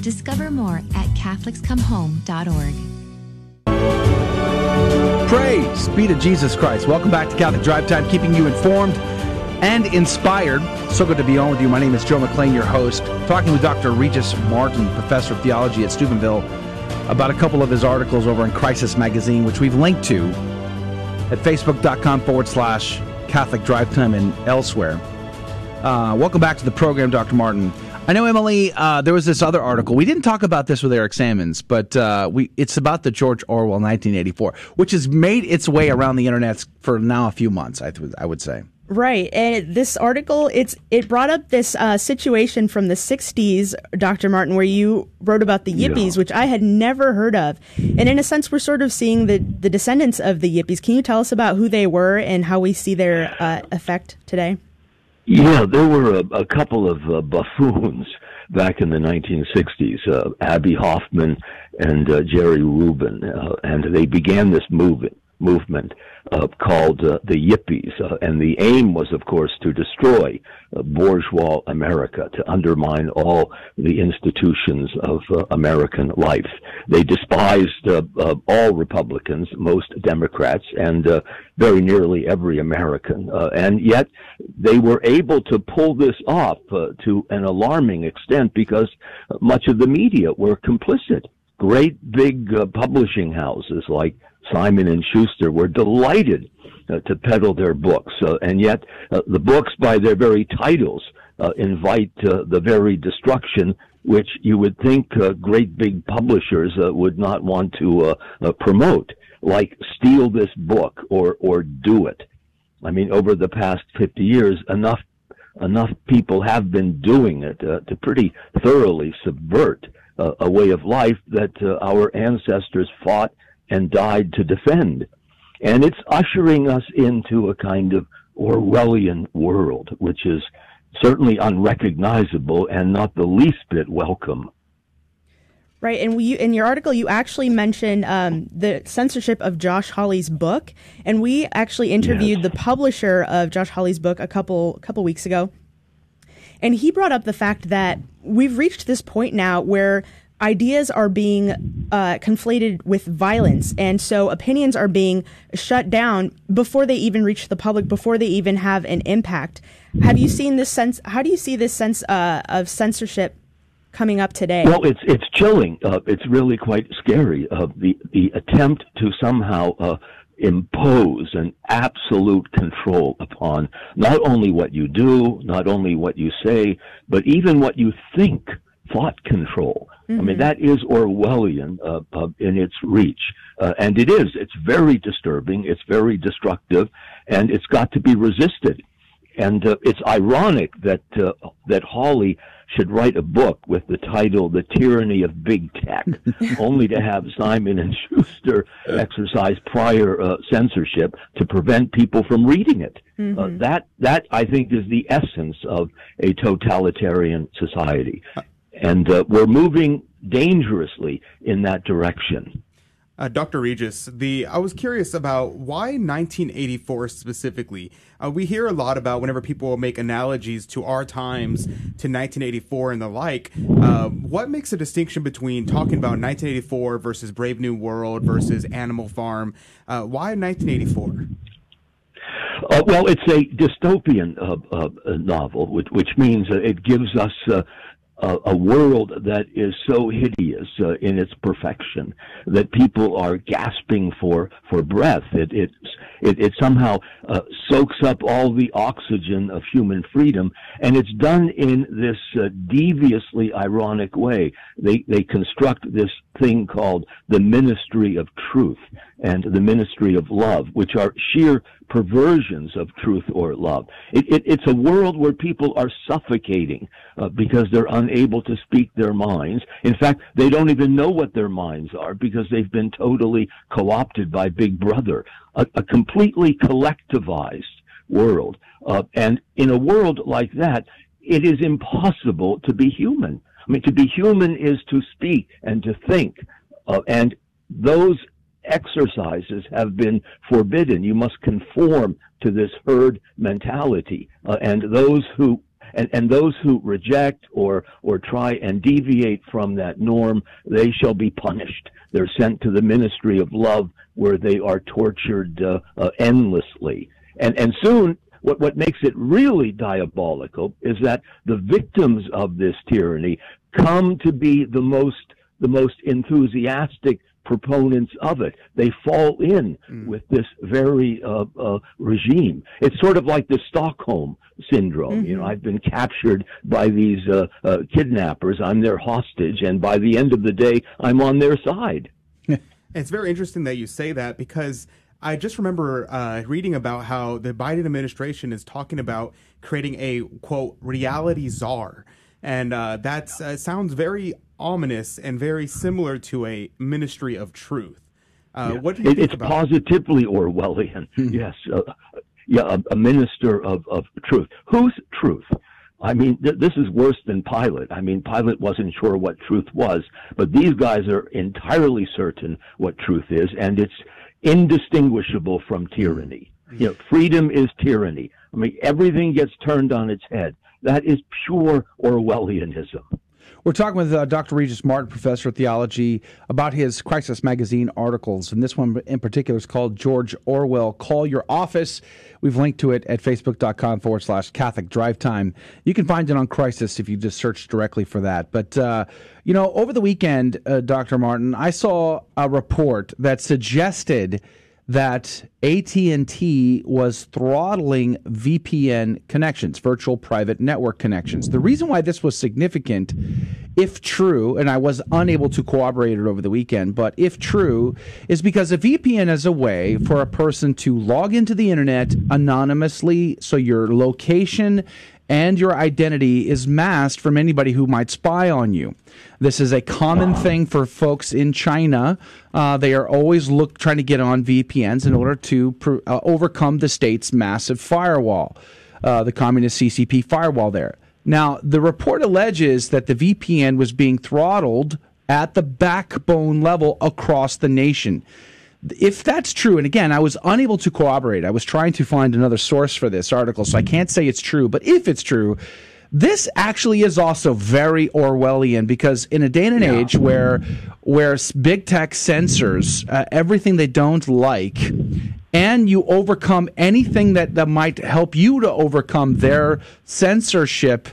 Discover more at CatholicsComeHome.org. Praise be to Jesus Christ. Welcome back to Catholic Drive Time, keeping you informed and inspired. So good to be on with you. My name is Joe McClane, your host, talking with Dr. Regis Martin, professor of theology at Steubenville, about a couple of his articles over in Crisis Magazine, which we've linked to at facebook.com forward slash Catholic Drive Time and elsewhere. Uh, welcome back to the program, Dr. Martin. I know, Emily, uh, there was this other article. We didn't talk about this with Eric Sammons, but uh, we it's about the George Orwell 1984, which has made its way around the internet for now a few months, I, th- I would say. Right, and this article it's it brought up this uh, situation from the '60s, Dr. Martin, where you wrote about the Yippies, yeah. which I had never heard of, and in a sense, we're sort of seeing the the descendants of the Yippies. Can you tell us about who they were and how we see their uh, effect today? Yeah, there were a, a couple of uh, buffoons (laughs) back in the 1960s, uh, Abbie Hoffman and uh, Jerry Rubin, uh, and they began this movement movement uh, called uh, the Yippies. Uh, and the aim was, of course, to destroy uh, bourgeois America, to undermine all the institutions of uh, American life. They despised uh, all Republicans, most Democrats, and very nearly every American. and yet they were able to pull this off to an alarming extent because much of the media were complicit great big uh, publishing houses like Simon and Schuster were delighted uh, to peddle their books, uh, and yet uh, the books, by their very titles, uh, invite uh, the very destruction which you would think uh, great big publishers would not want to promote, like steal this book or or do it. I mean, over the past 50 years, enough enough people have been doing it to pretty thoroughly subvert a way of life that our ancestors fought and died to defend. And it's ushering us into a kind of Orwellian world, which is certainly unrecognizable and not the least bit welcome. Right, and we, in your article, you actually mentioned um, the censorship of Josh Hawley's book, and we actually interviewed yes. the publisher of Josh Hawley's book a couple couple weeks ago, and he brought up the fact that we've reached this point now where ideas are being uh, conflated with violence, and so opinions are being shut down before they even reach the public, before they even have an impact. Have you seen this sense? How do you see this sense uh, of censorship coming up today? Well, it's it's chilling. Uh, it's really quite scary. Uh, the the attempt to somehow uh, impose an absolute control upon not only what you do, not only what you say, but even what you think thought control. Mm-hmm. I mean, mm-hmm. that is Orwellian uh, uh, in its reach. Uh, and it is. It's very disturbing. It's very destructive. And it's got to be resisted. And uh, it's ironic that, uh, that Hawley should write a book with the title "The Tyranny of Big Tech," (laughs) only to have Simon and Schuster exercise prior uh, censorship to prevent people from reading it. Mm-hmm. Uh, that that I think is the essence of a totalitarian society and uh, we're moving dangerously in that direction. Uh, Dr. Regis, the I was curious about why 1984 specifically. Uh, we hear a lot about whenever people make analogies to our times to 1984 and the like. Uh, what makes a distinction between talking about 1984 versus Brave New World versus Animal Farm? Uh, why 1984? Uh, well, it's a dystopian uh, uh, novel, which, which means it gives us a, a world that is so hideous uh, in its perfection that people are gasping for for breath. It it it, it somehow uh, soaks up all the oxygen of human freedom, and it's done in this uh, deviously ironic way. They they construct this thing called the ministry of truth and the ministry of love, which are sheer perversions of truth or love. It, it, it's a world where people are suffocating uh, because they're unable to speak their minds. In fact, they don't even know what their minds are because they've been totally co-opted by Big Brother. A, a completely collectivized world. Uh, and in a world like that, it is impossible to be human. I mean, to be human is to speak and to think. Uh, and those exercises have been forbidden. You must conform to this herd mentality. Uh, and those who and, and those who reject or, or try and deviate from that norm, they shall be punished. They're sent to the ministry of love where they are tortured uh, uh, endlessly. And, and soon, what, what makes it really diabolical is that the victims of this tyranny come to be the most, the most enthusiastic proponents of it. They fall in mm. with this very uh, uh, regime. It's sort of like the Stockholm syndrome. Mm-hmm. You know, I've been captured by these uh, uh, kidnappers. I'm their hostage, and by the end of the day, I'm on their side. (laughs) it's very interesting that you say that because. I just remember uh, reading about how the Biden administration is talking about creating a quote reality czar, and uh, that uh, sounds very ominous and very similar to a ministry of truth. Uh, yeah. What do you it, think It's about positively Orwellian. Hmm. yes, uh, yeah, a, a, minister of, of truth. Whose truth? I mean, th- this is worse than Pilate. I mean, Pilate wasn't sure what truth was, but these guys are entirely certain what truth is, and it's indistinguishable from tyranny. You know, freedom is tyranny. I mean, everything gets turned on its head. That is pure Orwellianism. We're talking with uh, Dr. Regis Martin, professor of theology, about his Crisis Magazine articles. And this one in particular is called George Orwell Call Your Office. We've linked to it at facebook.com forward slash Catholic Drive Time. You can find it on Crisis if you just search directly for that. But, uh, you know, over the weekend, uh, Dr. Martin, I saw a report that suggested that AT&T was throttling VPN connections, virtual private network connections. The reason why this was significant, if true, and I was unable to corroborate it over the weekend, but if true, is because a VPN is a way for a person to log into the internet anonymously so your location and your identity is masked from anybody who might spy on you. This is a common thing for folks in China. Uh, they are always look trying to get on VPNs in order to pr- uh, overcome the state's massive firewall, uh, the communist CCP firewall there. Now, the report alleges that the VPN was being throttled at the backbone level across the nation. If that's true, and again, I was unable to corroborate, I was trying to find another source for this article, so I can't say it's true, but if it's true, this actually is also very Orwellian because in a day and an yeah. age where where big tech censors uh, everything they don't like and you overcome anything that, that might help you to overcome their censorship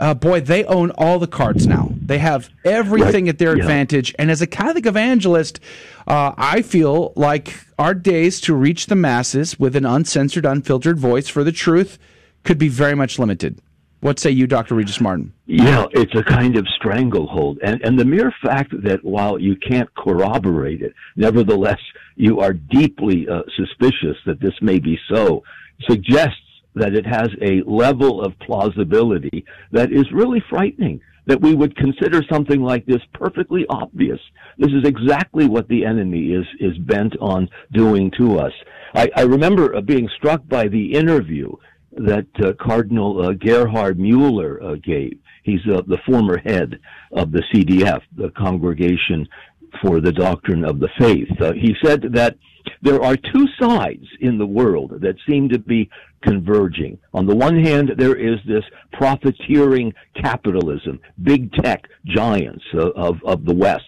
uh, boy, they own all the cards now. They have everything right. at their yeah. advantage. And as a Catholic evangelist, uh, I feel like our days to reach the masses with an uncensored, unfiltered voice for the truth could be very much limited. What say you, Dr. Regis Martin? Yeah, it's a kind of stranglehold. And, and the mere fact that while you can't corroborate it, nevertheless, you are deeply uh, suspicious that this may be so suggests that it has a level of plausibility that is really frightening. That we would consider something like this perfectly obvious. This is exactly what the enemy is is bent on doing to us. I, I remember uh, being struck by the interview that uh, Cardinal uh, Gerhard Mueller uh, gave. He's uh, the former head of the CDF, the Congregation for the Doctrine of the Faith. Uh, he said that there are two sides in the world that seem to be converging. On the one hand, there is this profiteering capitalism, big tech giants of, of, of the West.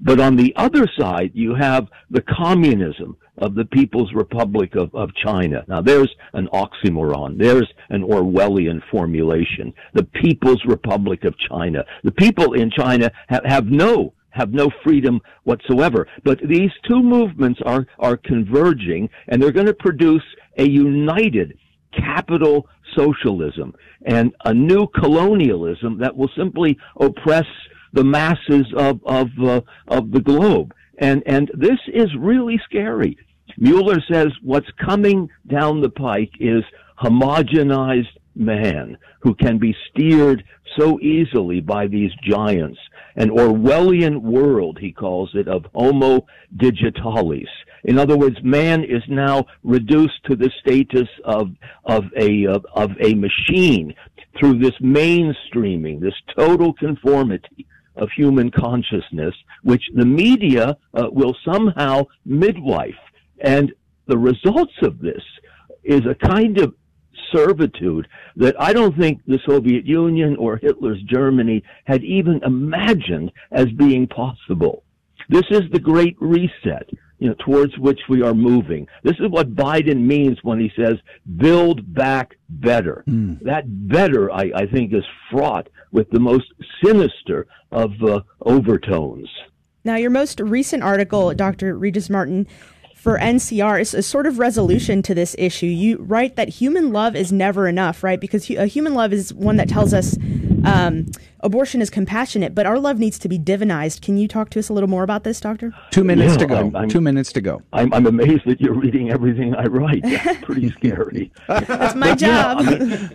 But on the other side, you have the communism of the People's Republic of, of China. Now there's an oxymoron. There's an Orwellian formulation. The People's Republic of China. The people in China have, have no have no freedom whatsoever. But these two movements are, are converging and they're going to produce a united capital socialism and a new colonialism that will simply oppress the masses of, of, uh, of the globe. And, and this is really scary. Mueller says what's coming down the pike is homogenized man who can be steered so easily by these giants. An Orwellian world, he calls it, of homo digitalis. In other words, man is now reduced to the status of, of a, of, of a machine through this mainstreaming, this total conformity of human consciousness, which the media uh, will somehow midwife. And the results of this is a kind of servitude that I don't think the Soviet Union or Hitler's Germany had even imagined as being possible. This is the great reset, you know, towards which we are moving. This is what Biden means when he says build back better. Mm. That better, I, I think, is fraught with the most sinister of uh, overtones. Now, your most recent article, Dr. Regis Martin, for NCR is a sort of resolution to this issue. You write that human love is never enough, right? Because a human love is one that tells us um, abortion is compassionate, but our love needs to be divinized. Can you talk to us a little more about this, Doctor? Two minutes Yeah, to go. I'm- I'm- Two minutes to go. I'm, I'm amazed that you're reading everything I write. (laughs) That's pretty scary. That's my But yeah, job. I mean,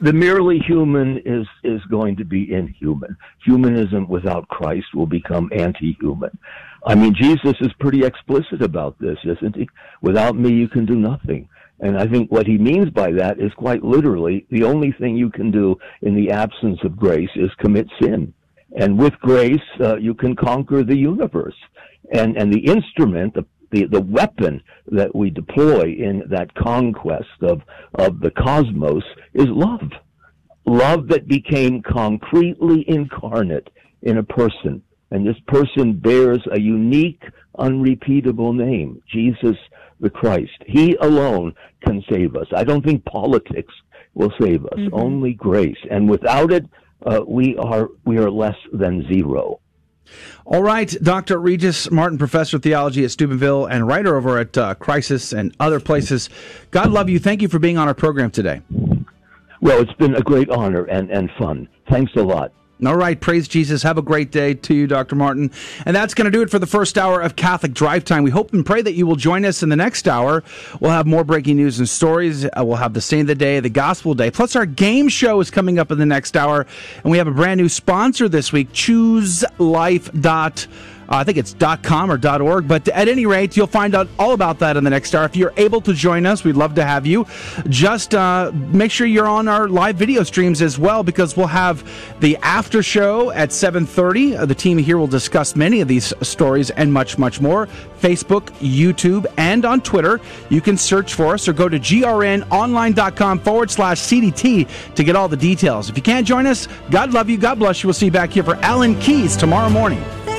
the merely human is is going to be inhuman. Humanism without Christ will become anti-human. I mean, Jesus is pretty explicit about this, isn't he? Without me, you can do nothing. And I think what he means by that is quite literally the only thing you can do in the absence of grace is commit sin. And with grace, uh, you can conquer the universe. And and the instrument, the the, the weapon that we deploy in that conquest of, of the cosmos is love. Love that became concretely incarnate in a person. And this person bears a unique, unrepeatable name, Jesus the Christ. He alone can save us. I don't think politics will save us, only grace. And without it, uh, we are, we are less than zero. All right, Dr. Regis Martin, professor of theology at Steubenville and writer over at uh, Crisis and other places. God love you. Thank you for being on our program today. Well, it's been a great honor and, and fun. Thanks a lot. All right, praise Jesus. Have a great day to you, Dr. Martin. And that's going to do it for the first hour of Catholic Drive Time. We hope and pray that you will join us in the next hour. We'll have more breaking news and stories. Uh, we'll have the Saint of the Day, the Gospel Day. Plus, our game show is coming up in the next hour. And we have a brand new sponsor this week, ChewsLife.com. Uh, I think it's .com or .org, but at any rate, you'll find out all about that in the next hour. If you're able to join us, we'd love to have you. Just uh, make sure you're on our live video streams as well, because we'll have the after show at 7:30. Uh, the team here will discuss many of these stories and much, much more. Facebook, YouTube, and on Twitter. You can search for us or go to grnonline.com forward slash CDT to get all the details. If you can't join us, God love you. God bless you. We'll see you back here for Alan Keyes tomorrow morning.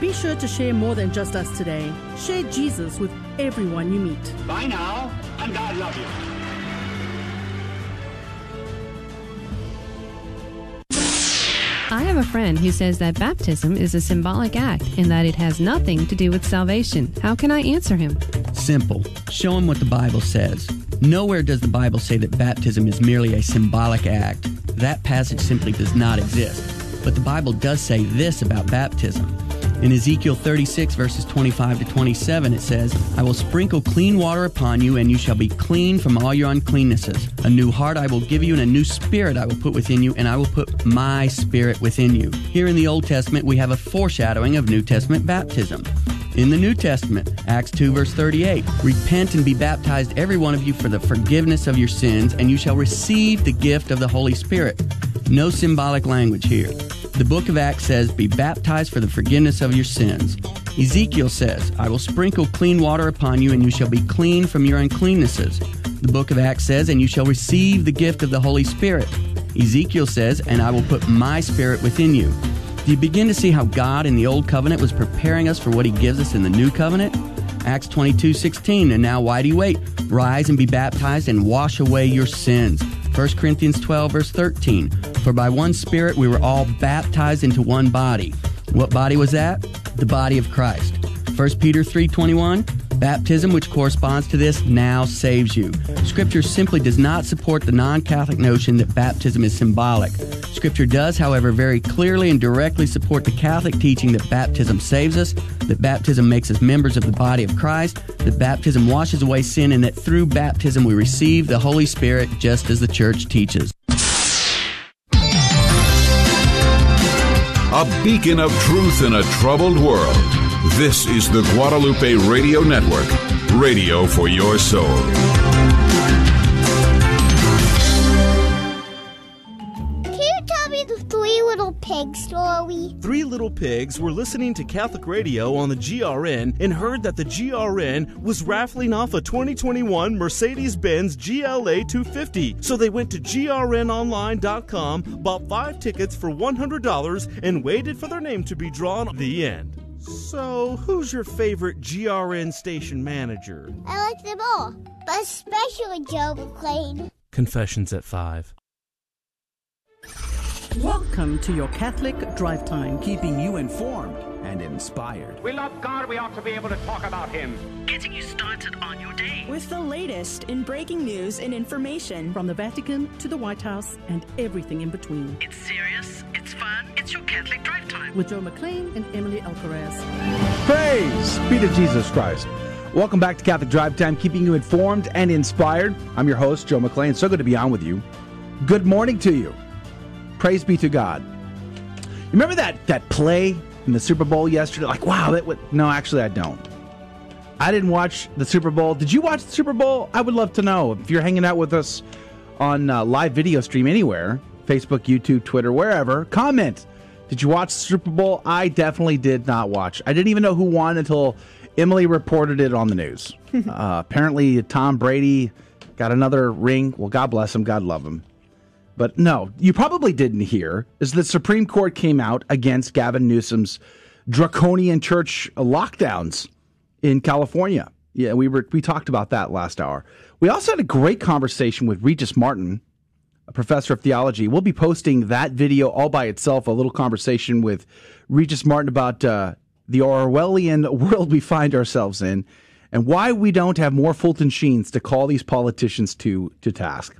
Be sure to share more than just us today. Share Jesus with everyone you meet. Bye now, and God love you. I have a friend who says that baptism is a symbolic act and that it has nothing to do with salvation. How can I answer him? Simple. Show him what the Bible says. Nowhere does the Bible say that baptism is merely a symbolic act. That passage simply does not exist. But the Bible does say this about baptism. In Ezekiel 36, verses 25 to 27, it says, I will sprinkle clean water upon you, and you shall be clean from all your uncleannesses. A new heart I will give you, and a new spirit I will put within you, and I will put my spirit within you. Here in the Old Testament, we have a foreshadowing of New Testament baptism. In the New Testament, Acts 2, verse 38, Repent and be baptized, every one of you, for the forgiveness of your sins, and you shall receive the gift of the Holy Spirit. No symbolic language here. The book of Acts says, Be baptized for the forgiveness of your sins. Ezekiel says, I will sprinkle clean water upon you, and you shall be clean from your uncleannesses. The book of Acts says, And you shall receive the gift of the Holy Spirit. Ezekiel says, And I will put my spirit within you. Do you begin to see how God in the Old Covenant was preparing us for what He gives us in the New Covenant? Acts 22 16. And now, why do you wait? Rise and be baptized and wash away your sins. 1 Corinthians 12, verse 13. For by one Spirit we were all baptized into one body. What body was that? The body of Christ. 1 Peter 3:21 Baptism which corresponds to this now saves you. Scripture simply does not support the non-Catholic notion that baptism is symbolic. Scripture does, however, very clearly and directly support the Catholic teaching that baptism saves us, that baptism makes us members of the body of Christ, that baptism washes away sin and that through baptism we receive the Holy Spirit just as the church teaches. a beacon of truth in a troubled world. This is the Guadalupe Radio Network, radio for your soul. Can you tell me the three little pig story? Three little pigs were listening to Catholic radio on the GRN and heard that the GRN was raffling off a 2021 Mercedes Benz GLA 250. So they went to grnonline.com, bought five tickets for $100, and waited for their name to be drawn at the end. So, who's your favorite GRN station manager? I like them all, but especially Joe McClane. Confessions at 5. Welcome to your Catholic Drive Time, keeping you informed and inspired. We love God, we ought to be able to talk about Him. Getting you started on your day. With the latest in breaking news and information from the Vatican to the White House and everything in between. It's serious, it's fun, it's your Catholic Drive Time. With Joe McClane and Emily Alcaraz. Praise be to Jesus Christ. Welcome back to Catholic Drive Time, keeping you informed and inspired. I'm your host, Joe McClane. So good to be on with you. Good morning to you. Praise be to God. Remember that that play in the Super Bowl yesterday? Like, wow, that would no, actually I don't. I didn't watch the Super Bowl. Did you watch the Super Bowl? I would love to know. If you're hanging out with us on uh, live video stream anywhere, Facebook, YouTube, Twitter, wherever, comment. Did you watch the Super Bowl? I definitely did not watch. I didn't even know who won until Emily reported it on the news. (laughs) uh, apparently, Tom Brady got another ring. Well, God bless him. God love him. But no, you probably didn't hear is the Supreme Court came out against Gavin Newsom's draconian church lockdowns in California. Yeah, we were we talked about that last hour. We also had a great conversation with Regis Martin, a professor of theology. We'll be posting that video all by itself, a little conversation with Regis Martin about uh, the Orwellian (laughs) world we find ourselves in and why we don't have more Fulton Sheens to call these politicians to to task.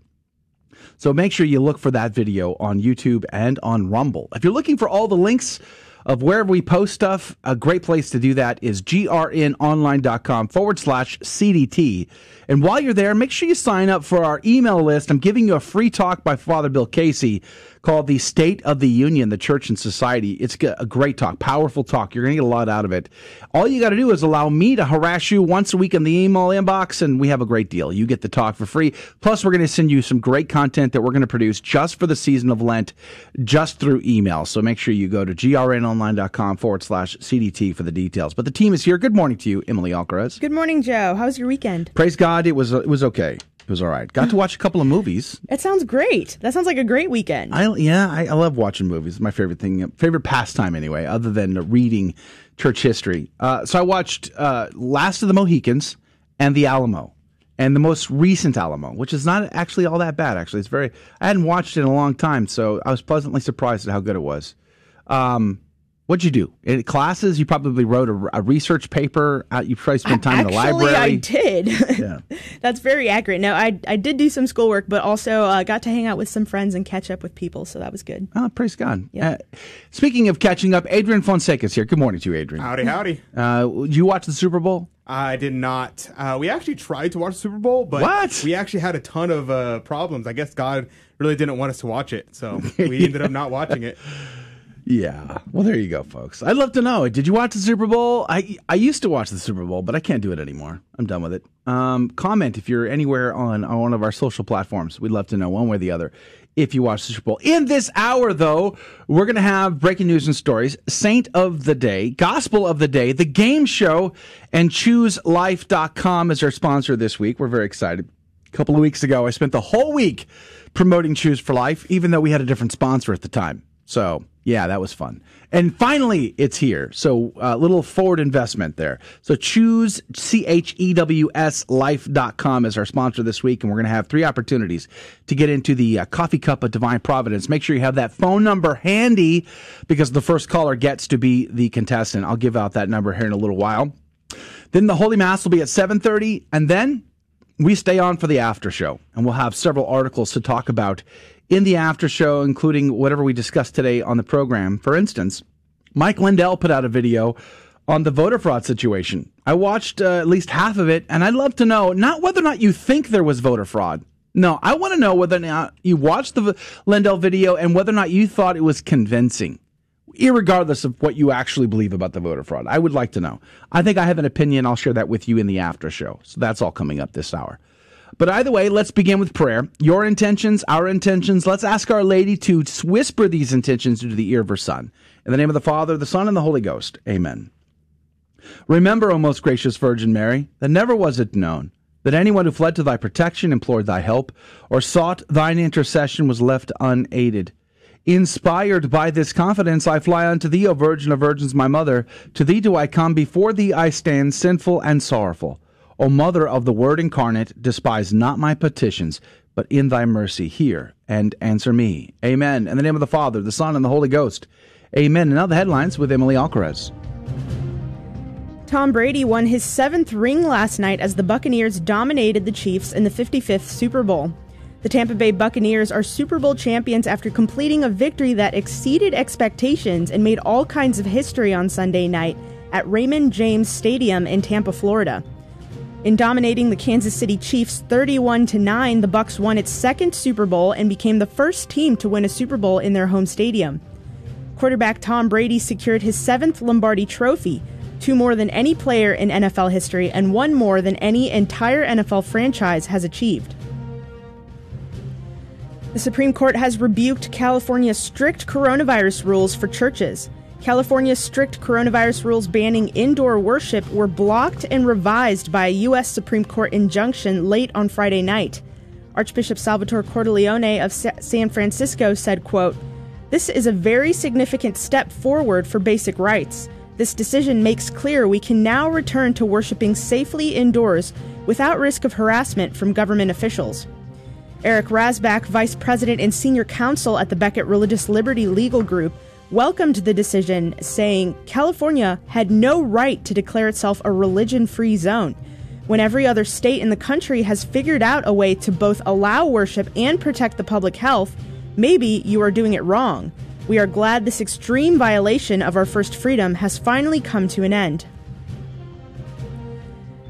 So make sure you look for that video on YouTube and on Rumble. If you're looking for all the links of wherever we post stuff, a great place to do that is grnonline.com forward slash CDT. And while you're there, make sure you sign up for our email list. I'm giving you a free talk by Father Bill Casey called The State of the Union, the Church and Society. It's a great talk, powerful talk. You're going to get a lot out of it. All you got to do is allow me to harass you once a week in the email inbox, and we have a great deal. You get the talk for free. Plus, we're going to send you some great content that we're going to produce just for the season of Lent, just through email. So make sure you go to grnonline.com forward slash CDT for the details. But the team is here. Good morning to you, Emily Alcaraz. Good morning, Joe. How was your weekend? Praise God. It was, it was okay. It was all right. Got to watch a couple of movies. It sounds great. That sounds like a great weekend. I yeah, I, I love watching movies. It's my favorite thing, favorite pastime anyway, other than reading church history. Uh, so I watched uh, Last of the Mohicans and The Alamo, and the most recent Alamo, which is not actually all that bad. Actually, it's very. I hadn't watched it in a long time, so I was pleasantly surprised at how good it was. Um, What'd you do? In classes, you probably wrote a, a research paper. Uh, you probably spent time Actually, in the library. I did. (laughs) Yeah. That's very accurate. No, I I did do some schoolwork, but also uh, got to hang out with some friends and catch up with people, so that was good. Oh, praise God. Yeah. Uh, speaking of catching up, Adrian Fonseca's here. Good morning to you, Adrian. Howdy, howdy. Uh, did you watch the Super Bowl? I did not. Uh, we actually tried to watch the Super Bowl, but What? we actually had a ton of uh, problems. I guess God really didn't want us to watch it, so (laughs) we ended up not watching it. Yeah. Well, there you go, folks. I'd love to know. Did you watch the Super Bowl? I I used to watch the Super Bowl, but I can't do it anymore. I'm done with it. Um, comment if you're anywhere on, on one of our social platforms. We'd love to know one way or the other if you watch the Super Bowl. In this hour, though, we're going to have breaking news and stories, Saint of the Day, Gospel of the Day, the game show, and ChewsLife.com is our sponsor this week. We're very excited. A couple of weeks ago, I spent the whole week promoting Choose for Life, even though we had a different sponsor at the time. So, yeah, that was fun. And finally, it's here. So, a uh, little forward investment there. So, choose C H E W S life.com as our sponsor this week. And we're going to have three opportunities to get into the uh, coffee cup of divine providence. Make sure you have that phone number handy because the first caller gets to be the contestant. I'll give out that number here in a little while. Then the Holy Mass will be at 7:30 and then we stay on for the after show and we'll have several articles to talk about in the after show, including whatever we discussed today on the program. For instance, Mike Lindell put out a video on the voter fraud situation. I watched uh, at least half of it, and I'd love to know not whether or not you think there was voter fraud. No, I want to know whether or not you watched the Lindell video and whether or not you thought it was convincing. irregardless of what you actually believe about the voter fraud. I would like to know. I think I have an opinion. I'll share that with you in the after show. So that's all coming up this hour. But either way, let's begin with prayer. Your intentions, our intentions. Let's ask Our Lady to whisper these intentions into the ear of her Son. In the name of the Father, the Son, and the Holy Ghost. Amen. Remember, O most gracious Virgin Mary, that never was it known that anyone who fled to thy protection, implored thy help, or sought thine intercession was left unaided. Inspired by this confidence, I fly unto thee, O Virgin of Virgins, my mother. To thee do I come, before thee I stand, sinful and sorrowful. O Mother of the Word incarnate, despise not my petitions, but in thy mercy hear and answer me. Amen. In the name of the Father, the Son, and the Holy Ghost. Amen. And now the headlines with Emily Alcaraz. Tom Brady won his seventh ring last night as the Buccaneers dominated the Chiefs in the 55th Super Bowl. The Tampa Bay Buccaneers are Super Bowl champions after completing a victory that exceeded expectations and made all kinds of history on Sunday night at Raymond James Stadium in Tampa, Florida. In dominating the Kansas City Chiefs 31 to 9, the Bucs won its second Super Bowl and became the first team to win a Super Bowl in their home stadium. Quarterback Tom Brady secured his seventh Lombardi trophy, two more than any player in NFL history, and one more than any entire NFL franchise has achieved. The Supreme Court has rebuked California's strict coronavirus rules for churches. California's strict coronavirus rules banning indoor worship were blocked and revised by a U.S. Supreme Court injunction late on Friday night. Archbishop Salvatore Cordileone of San Francisco said, quote, This is a very significant step forward for basic rights. This decision makes clear we can now return to worshiping safely indoors without risk of harassment from government officials. Eric Rassbach, Vice President and Senior Counsel at the Becket Religious Liberty Legal Group, welcomed the decision, saying California had no right to declare itself a religion free zone. When every other state in the country has figured out a way to both allow worship and protect the public health, maybe you are doing it wrong. We are glad this extreme violation of our first freedom has finally come to an end.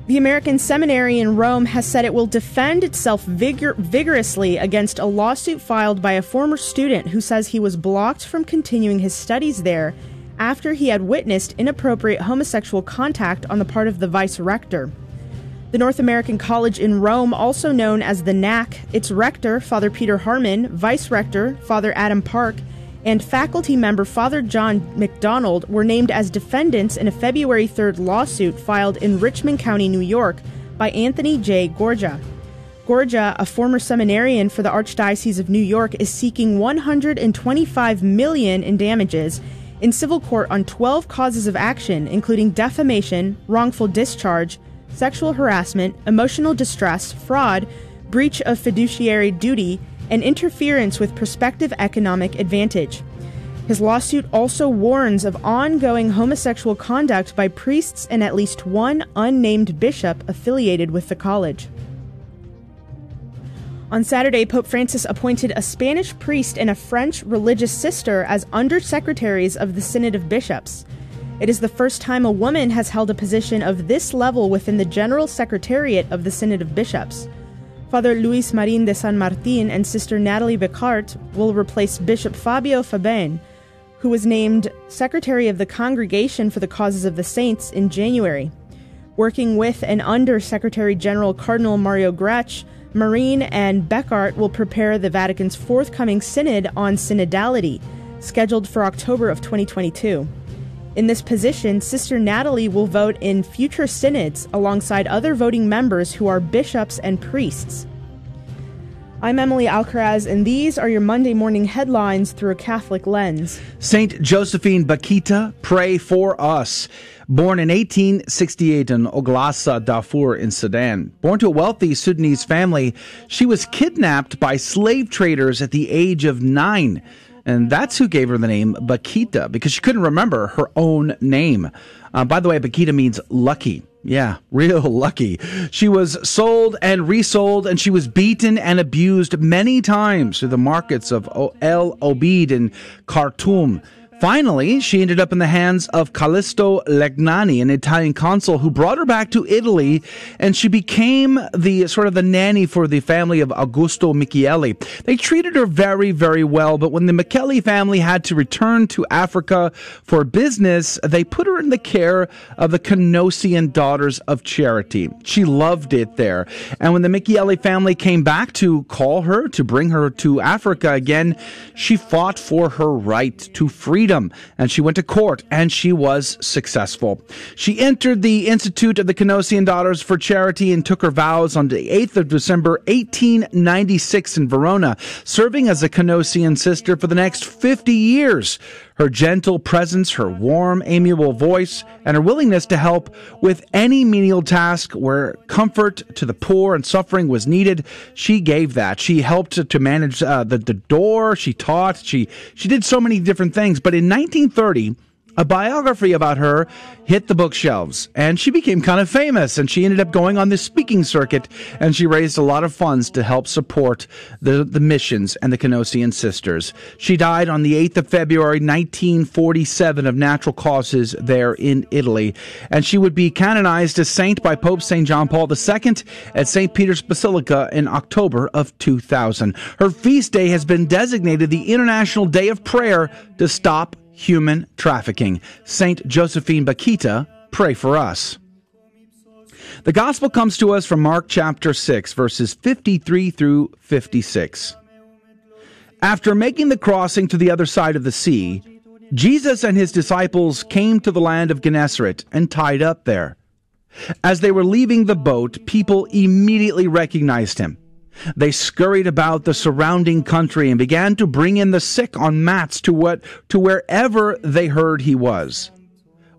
The American Seminary in Rome has said it will defend itself vigor- vigorously against a lawsuit filed by a former student who says he was blocked from continuing his studies there after he had witnessed inappropriate homosexual contact on the part of the vice rector. The North American College in Rome, also known as the NAC, its rector, Father Peter Harman, vice rector, Father Adam Park, and faculty member Father John McDonald were named as defendants in a February 3rd lawsuit filed in Richmond County, New York, by Anthony J. Gorga. Gorga, a former seminarian for the Archdiocese of New York, is seeking 125 million in damages in civil court on 12 causes of action, including defamation, wrongful discharge, sexual harassment, emotional distress, fraud, breach of fiduciary duty, and interference with prospective economic advantage. His lawsuit also warns of ongoing homosexual conduct by priests and at least one unnamed bishop affiliated with the college. On Saturday, Pope Francis appointed a Spanish priest and a French religious sister as undersecretaries of the Synod of Bishops. It is the first time a woman has held a position of this level within the General Secretariat of the Synod of Bishops. Father Luis Marin de San Martin and Sister Natalie Becquart will replace Bishop Fabio Fabene, who was named Secretary of the Congregation for the Causes of the Saints in January. Working with and under Secretary General Cardinal Mario Grech, Marin and Becquart will prepare the Vatican's forthcoming synod on synodality, scheduled for October of 2022. In this position, Sister Natalie will vote in future synods alongside other voting members who are bishops and priests. I'm Emily Alcaraz, and these are your Monday morning headlines through a Catholic lens. Saint Josephine Bakhita, pray for us. Born in 1868 in Olgossa, Darfur in Sudan. Born to a wealthy Sudanese family, she was kidnapped by slave traders at the age of nine. And that's who gave her the name Bakhita because she couldn't remember her own name. Uh, by the way, Bakhita means lucky. Yeah, (laughs) real lucky. She was sold and resold, and she was beaten and abused many times through the markets of El Obeid and Khartoum. Finally, she ended up in the hands of Callisto Legnani, an Italian consul who brought her back to Italy, and she became the sort of the nanny for the family of Augusto Micheli. They treated her very, very well, but when the Micheli family had to return to Africa for business, they put her in the care of the Canossian Daughters of Charity. She loved it there. And when the Micheli family came back to call her, to bring her to Africa again, she fought for her right to freedom freedom. And she went to court and she was successful. She entered the Institute of the Canossian Daughters for Charity and took her vows on the 8th of December, 1896 in Verona, serving as a Canossian sister for the next 50 years. Her gentle presence, her warm, amiable voice, and her willingness to help with any menial task where comfort to the poor and suffering was needed, she gave that. She helped to manage uh, the, the door. She taught. She she did so many different things. But in 1930, a biography about her hit the bookshelves and she became kind of famous and she ended up going on the speaking circuit and she raised a lot of funds to help support the, the missions and the Canossian sisters. She died on the 8th of February 1947 of natural causes there in Italy and she would be canonized as saint by Pope St. John Paul II at St. Peter's Basilica in October of 2000. Her feast day has been designated the International Day of Prayer to stop human trafficking. Saint Josephine Bakhita, pray for us. The gospel comes to us from Mark chapter 6, verses 53 through 56. After making the crossing to the other side of the sea, Jesus and his disciples came to the land of Gennesaret and tied up there. As they were leaving the boat, people immediately recognized him. They scurried about the surrounding country and began to bring in the sick on mats to what to wherever they heard he was.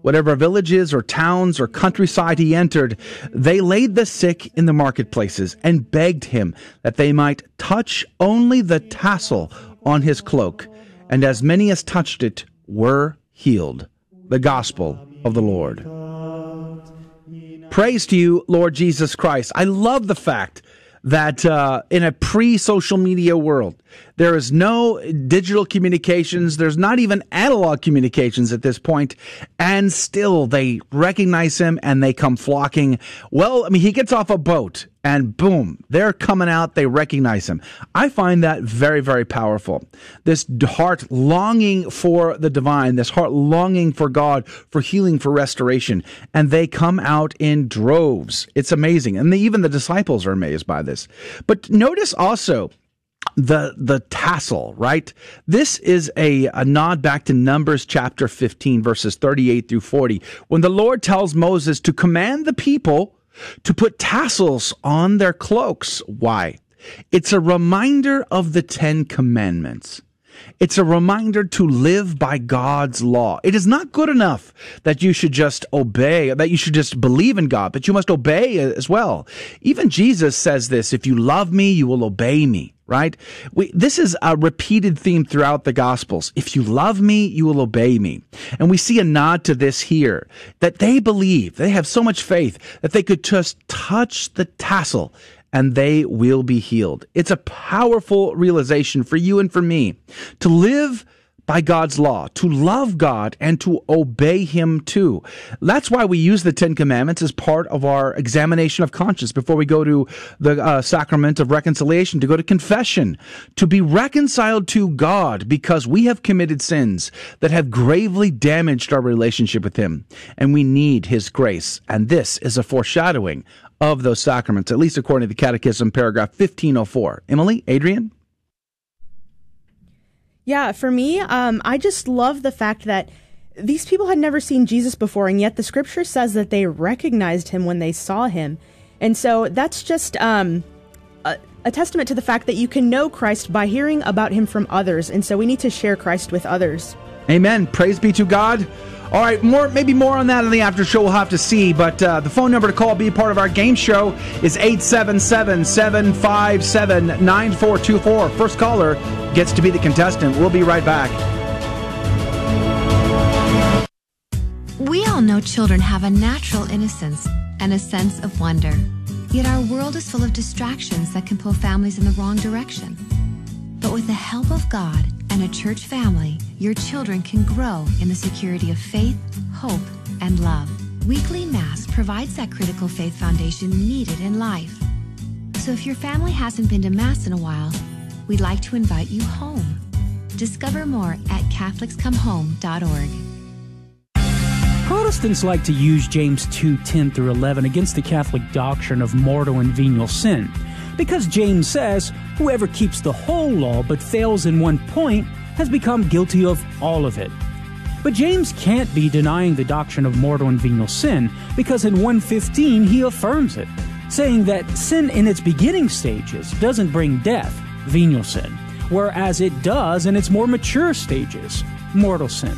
Whatever villages or towns or countryside he entered, they laid the sick in the marketplaces and begged him that they might touch only the tassel on his cloak, and as many as touched it were healed. The Gospel of the Lord. Praise to you, Lord Jesus Christ. I love the fact that uh, in a pre social media world, there is no digital communications. There's not even analog communications at this point, and still they recognize him and they come flocking. Well, I mean, he gets off a boat and boom, they're coming out. They recognize him. I find that very, very powerful. This heart longing for the divine, this heart longing for God, for healing, for restoration, and they come out in droves. It's amazing, and even the disciples are amazed by this. But notice also the the tassel, right? This is a, a nod back to Numbers chapter 15, verses 38 through 40, when the Lord tells Moses to command the people to put tassels on their cloaks. Why? It's a reminder of the Ten Commandments. It's a reminder to live by God's law. It is not good enough that you should just obey, that you should just believe in God, but you must obey as well. Even Jesus says this, if you love me, you will obey me right? We, this is a repeated theme throughout the Gospels. If you love me, you will obey me. And we see a nod to this here that they believe, they have so much faith that they could just touch the tassel and they will be healed. It's a powerful realization for you and for me to live by God's law, to love God and to obey Him too. That's why we use the Ten Commandments as part of our examination of conscience before we go to the uh, sacrament of reconciliation, to go to confession, to be reconciled to God because we have committed sins that have gravely damaged our relationship with Him and we need His grace. And this is a foreshadowing of those sacraments, at least according to the Catechism, paragraph 1504. Emily, Adrian? Yeah, for me, um, I just love the fact that these people had never seen Jesus before, and yet the scripture says that they recognized him when they saw him. And so that's just um, a, a testament to the fact that you can know Christ by hearing about him from others. And so we need to share Christ with others. Amen. Praise be to God. All right, more maybe more on that in the after show. We'll have to see. But uh, the phone number to call, be part of our game show, is 877 757 9424. First caller gets to be the contestant. We'll be right back. We all know children have a natural innocence and a sense of wonder. Yet our world is full of distractions that can pull families in the wrong direction. But with the help of God and a church family, your children can grow in the security of faith, hope, and love. Weekly Mass provides that critical faith foundation needed in life. So if your family hasn't been to Mass in a while, we'd like to invite you home. Discover more at CatholicsComeHome.org. Protestants like to use James 2 10 through 11 against the Catholic doctrine of mortal and venial sin. Because James says, whoever keeps the whole law but fails in one point has become guilty of all of it. But James can't be denying the doctrine of mortal and venial sin because in 115 he affirms it, saying that sin in its beginning stages doesn't bring death, venial sin, whereas it does in its more mature stages, mortal sin.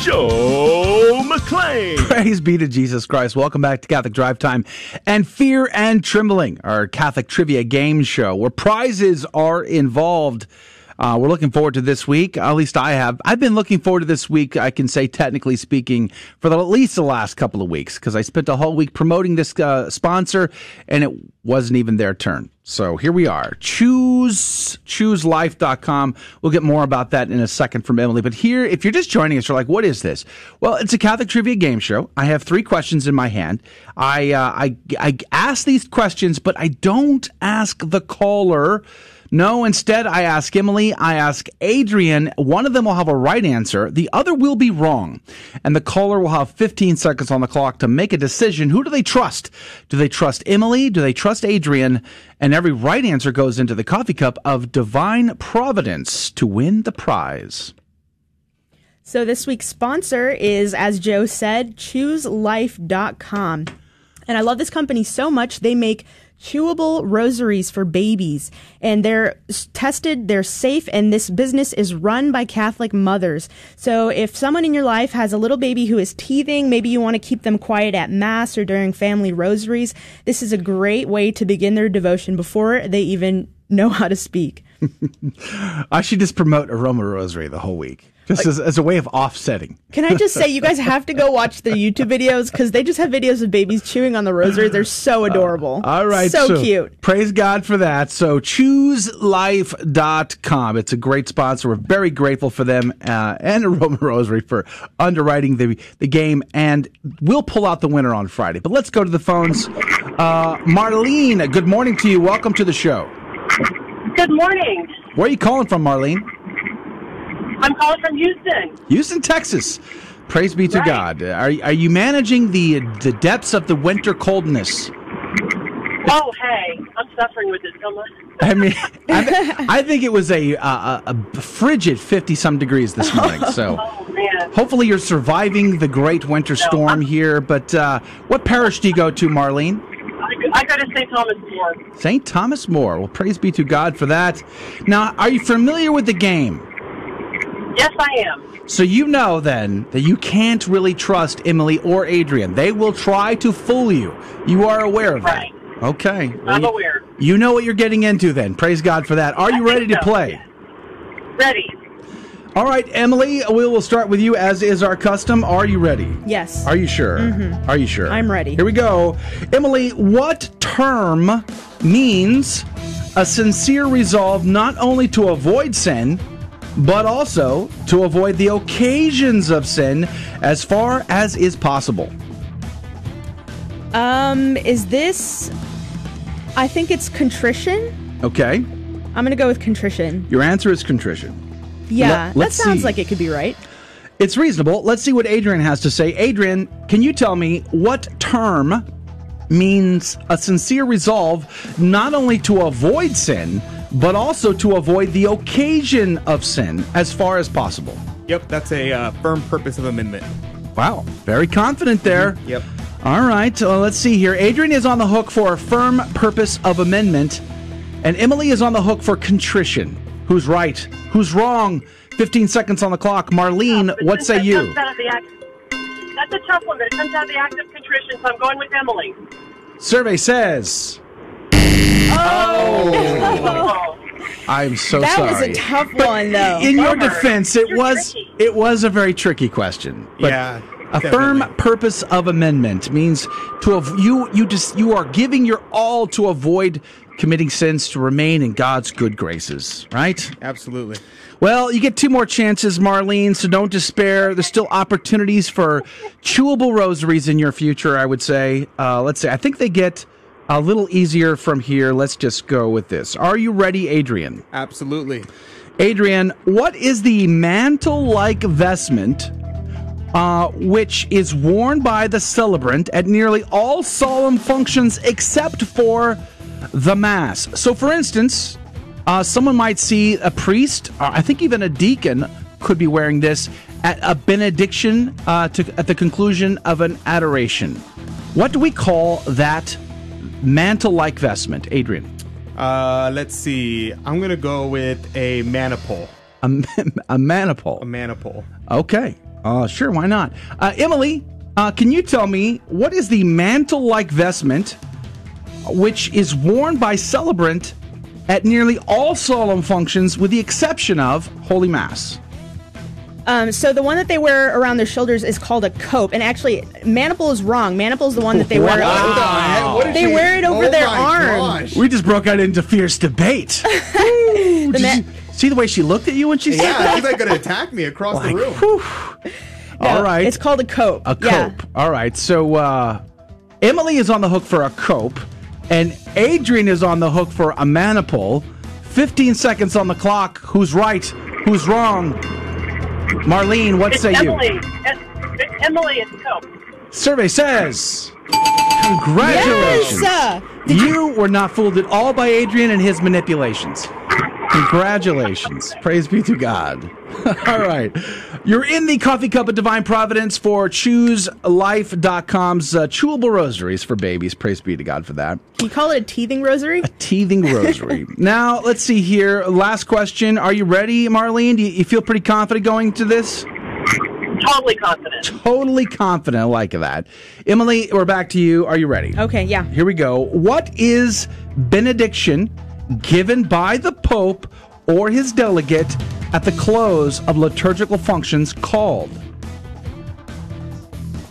Joe (laughs) McClane. Praise be to Jesus Christ. Welcome back to Catholic Drive Time and Fear and Trembling, our Catholic trivia game show where prizes are involved. Uh, we're looking forward to this week. At least I have. I've been looking forward to this week, I can say, technically speaking, for the, at least the last couple of weeks because I spent a whole week promoting this uh, sponsor and it wasn't even their turn. So here we are. Choose ChewsLife.com. We'll get more about that in a second from Emily. But here, if you're just joining us, you're like, what is this? Well, it's a Catholic trivia game show. I have three questions in my hand. I uh, I I ask these questions, but I don't ask the caller no, instead, I ask Emily, I ask Adrian. One of them will have a right answer, the other will be wrong. And the caller will have 15 seconds on the clock to make a decision. Who do they trust? Do they trust Emily? Do they trust Adrian? And every right answer goes into the coffee cup of divine providence to win the prize. So this week's sponsor is, as Joe said, ChewsLife.com. And I love this company so much, they make chewable rosaries for babies. And they're tested they're safe and this business is run by catholic mothers. So if someone in your life has a little baby who is teething maybe you want to keep them quiet at mass or during family rosaries this is a great way to begin their devotion before they even know how to speak. (laughs) I should just promote aroma rosary the whole week just as, as a way of offsetting. Can I just say, you guys have to go watch the YouTube videos because they just have videos of babies chewing on the rosary. They're so adorable. Uh, all right. So, so, cute. Praise God for that. So, ChewsLife.com. It's a great sponsor. We're very grateful for them uh, and (laughs) Aroma Rosary for underwriting the, the game. And we'll pull out the winner on Friday. But let's go to the phones. Uh, Marlene, good morning to you. Welcome to the show. Good morning. Where are you calling from, Marlene? I'm calling from Houston. Houston, Texas. Praise be to right. God. Are, are you managing the the depths of the winter coldness? Oh, hey, I'm suffering with this so much. I mean, (laughs) I, th- I, think it was a, a, a frigid 50 some degrees this (laughs) morning. So oh, hopefully you're surviving the great winter storm no, here. But uh, what parish do you go to, Marlene? I go to St. Thomas More. St. Thomas More. Well, praise be to God for that. Now, are you familiar with the game? Yes, I am. So you know then that you can't really trust Emily or Adrian. They will try to fool you. You are aware of right. that. Okay. Well, I'm you, aware. You know what you're getting into then. Praise God for that. Are you I ready so. to play? Ready. All right, Emily, we will start with you as is our custom. Are you ready? Yes. Are you sure? Mm-hmm. Are you sure? I'm ready. Here we go. Emily, what term means a sincere resolve not only to avoid sin, but also to avoid the occasions of sin as far as is possible? Um, is this? I think it's contrition. Okay. I'm gonna go with contrition. Your answer is contrition. Yeah, Let- that sounds see. like it could be right. It's reasonable. Let's see what Adrian has to say. Adrian, can you tell me what term means a sincere resolve not only to avoid sin, but also to avoid the occasion of sin as far as possible? Yep, that's a uh, firm purpose of amendment. Wow, very confident there. Yep. All right, uh, let's see here. Adrian is on the hook for a firm purpose of amendment, and Emily is on the hook for contrition. Who's right? Who's wrong? 15 seconds on the clock. Marlene, what say you? comes out of the act- That's a tough one, but it comes out of the act of contrition, so I'm going with Emily. Survey says. Oh! I'm so That sorry. That was a tough But one, though. In your defense, it was it was a very tricky question. But Yeah, A firm purpose of amendment means to av- you you just you are giving your all to avoid committing sins to remain in God's good graces, right? Absolutely. Well, you get two more chances, Marlene, so don't despair. There's still opportunities for chewable rosaries in your future, I would say. Uh, let's say, I think they get a little easier from here. Let's just go with this. Are you ready, Adrian? Absolutely. Adrian, what is the mantle like vestment uh, which is worn by the celebrant at nearly all solemn functions except for the Mass? So, for instance, uh, someone might see a priest, or I think even a deacon, could be wearing this at a benediction uh, to, at the conclusion of an adoration. What do we call that mantle like vestment, Adrian? Uh, let's see. I'm gonna go with a maniple. A, (laughs) a manipole. A maniple. Okay. Uh, sure, why not? Uh, Emily, uh, can you tell me what is the mantle like vestment which is worn by celebrant at nearly all solemn functions with the exception of Holy Mass? Um, so the one that they wear around their shoulders is called a cope, and actually, maniple is wrong. Maniple is the one that they wear. What the heck? What did they she- wear it over Oh their my arm. We just broke out into fierce debate. (laughs) Ooh, did you see the way she looked at you when she said Yeah, that? she's like gonna attack me across Like, the room. All right. It's called a cope. A cope. Yeah. All right. So uh, Emily is on the hook for a cope, and Adrian is on the hook for a manipole. 15 seconds on the clock. Who's right? Who's wrong? Marlene, what it's say you? Emily. It's, Emily, it's Cope. Survey says. Congratulations. Yes! You were not fooled at all by Adrian and his manipulations. Congratulations. Praise be to God. (laughs) all right. You're in the coffee cup of divine providence for ChewsLife.com's uh, chewable rosaries for babies. Praise be to God for that. Can you call it a teething rosary? A teething rosary. (laughs) now, let's see here. Last question. Are you ready, Marlene? Do you, you feel pretty confident going to this? Totally confident. Totally confident. I like that. Emily, we're back to you. Are you ready? Okay, yeah. Here we go. What is benediction given by the Pope or his delegate at the close of liturgical functions called?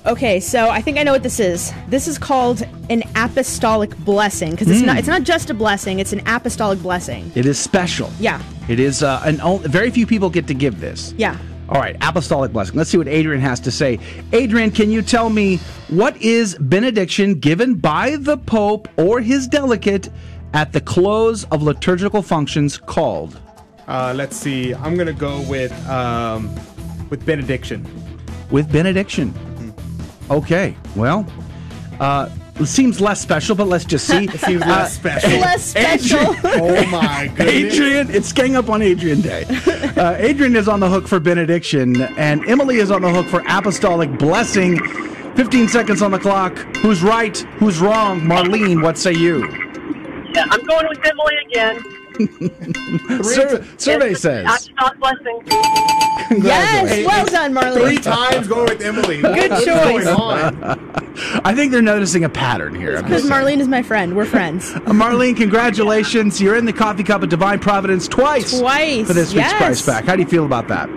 Okay, so I think I know what this is. This is called an apostolic blessing because it's Mm. not it's not just a blessing; it's an apostolic blessing. It is special. Yeah, It is uh, an very few people get to give this. yeah. All right, apostolic blessing. Let's see what Adrian has to say. Adrian, can you tell me what is benediction given by the Pope or his delegate at the close of liturgical functions called? Uh, let's see. I'm gonna go with um, with benediction. With benediction. Okay, well, uh, it seems less special, but let's just see. (laughs) It seems less special. Less special. (laughs) oh my goodness. Adrian, it's gang up on Adrian Day. (laughs) Uh, Adrian is on the hook for benediction, and Emily is on the hook for apostolic blessing. 15 seconds on the clock. Who's right? Who's wrong? Marlene, what say you? Yeah, I'm going with Emily again. (laughs) Sur- survey says. Apostolic blessing. Yes, well done, Marlene. Three times going with Emily. Good What's choice. going on? (laughs) I think they're noticing a pattern here. Because. Marlene is my friend. We're friends. (laughs) Uh, Marlene, congratulations. You're in the coffee cup of divine providence twice. Twice, For this week's yes. price back. How do you feel about that?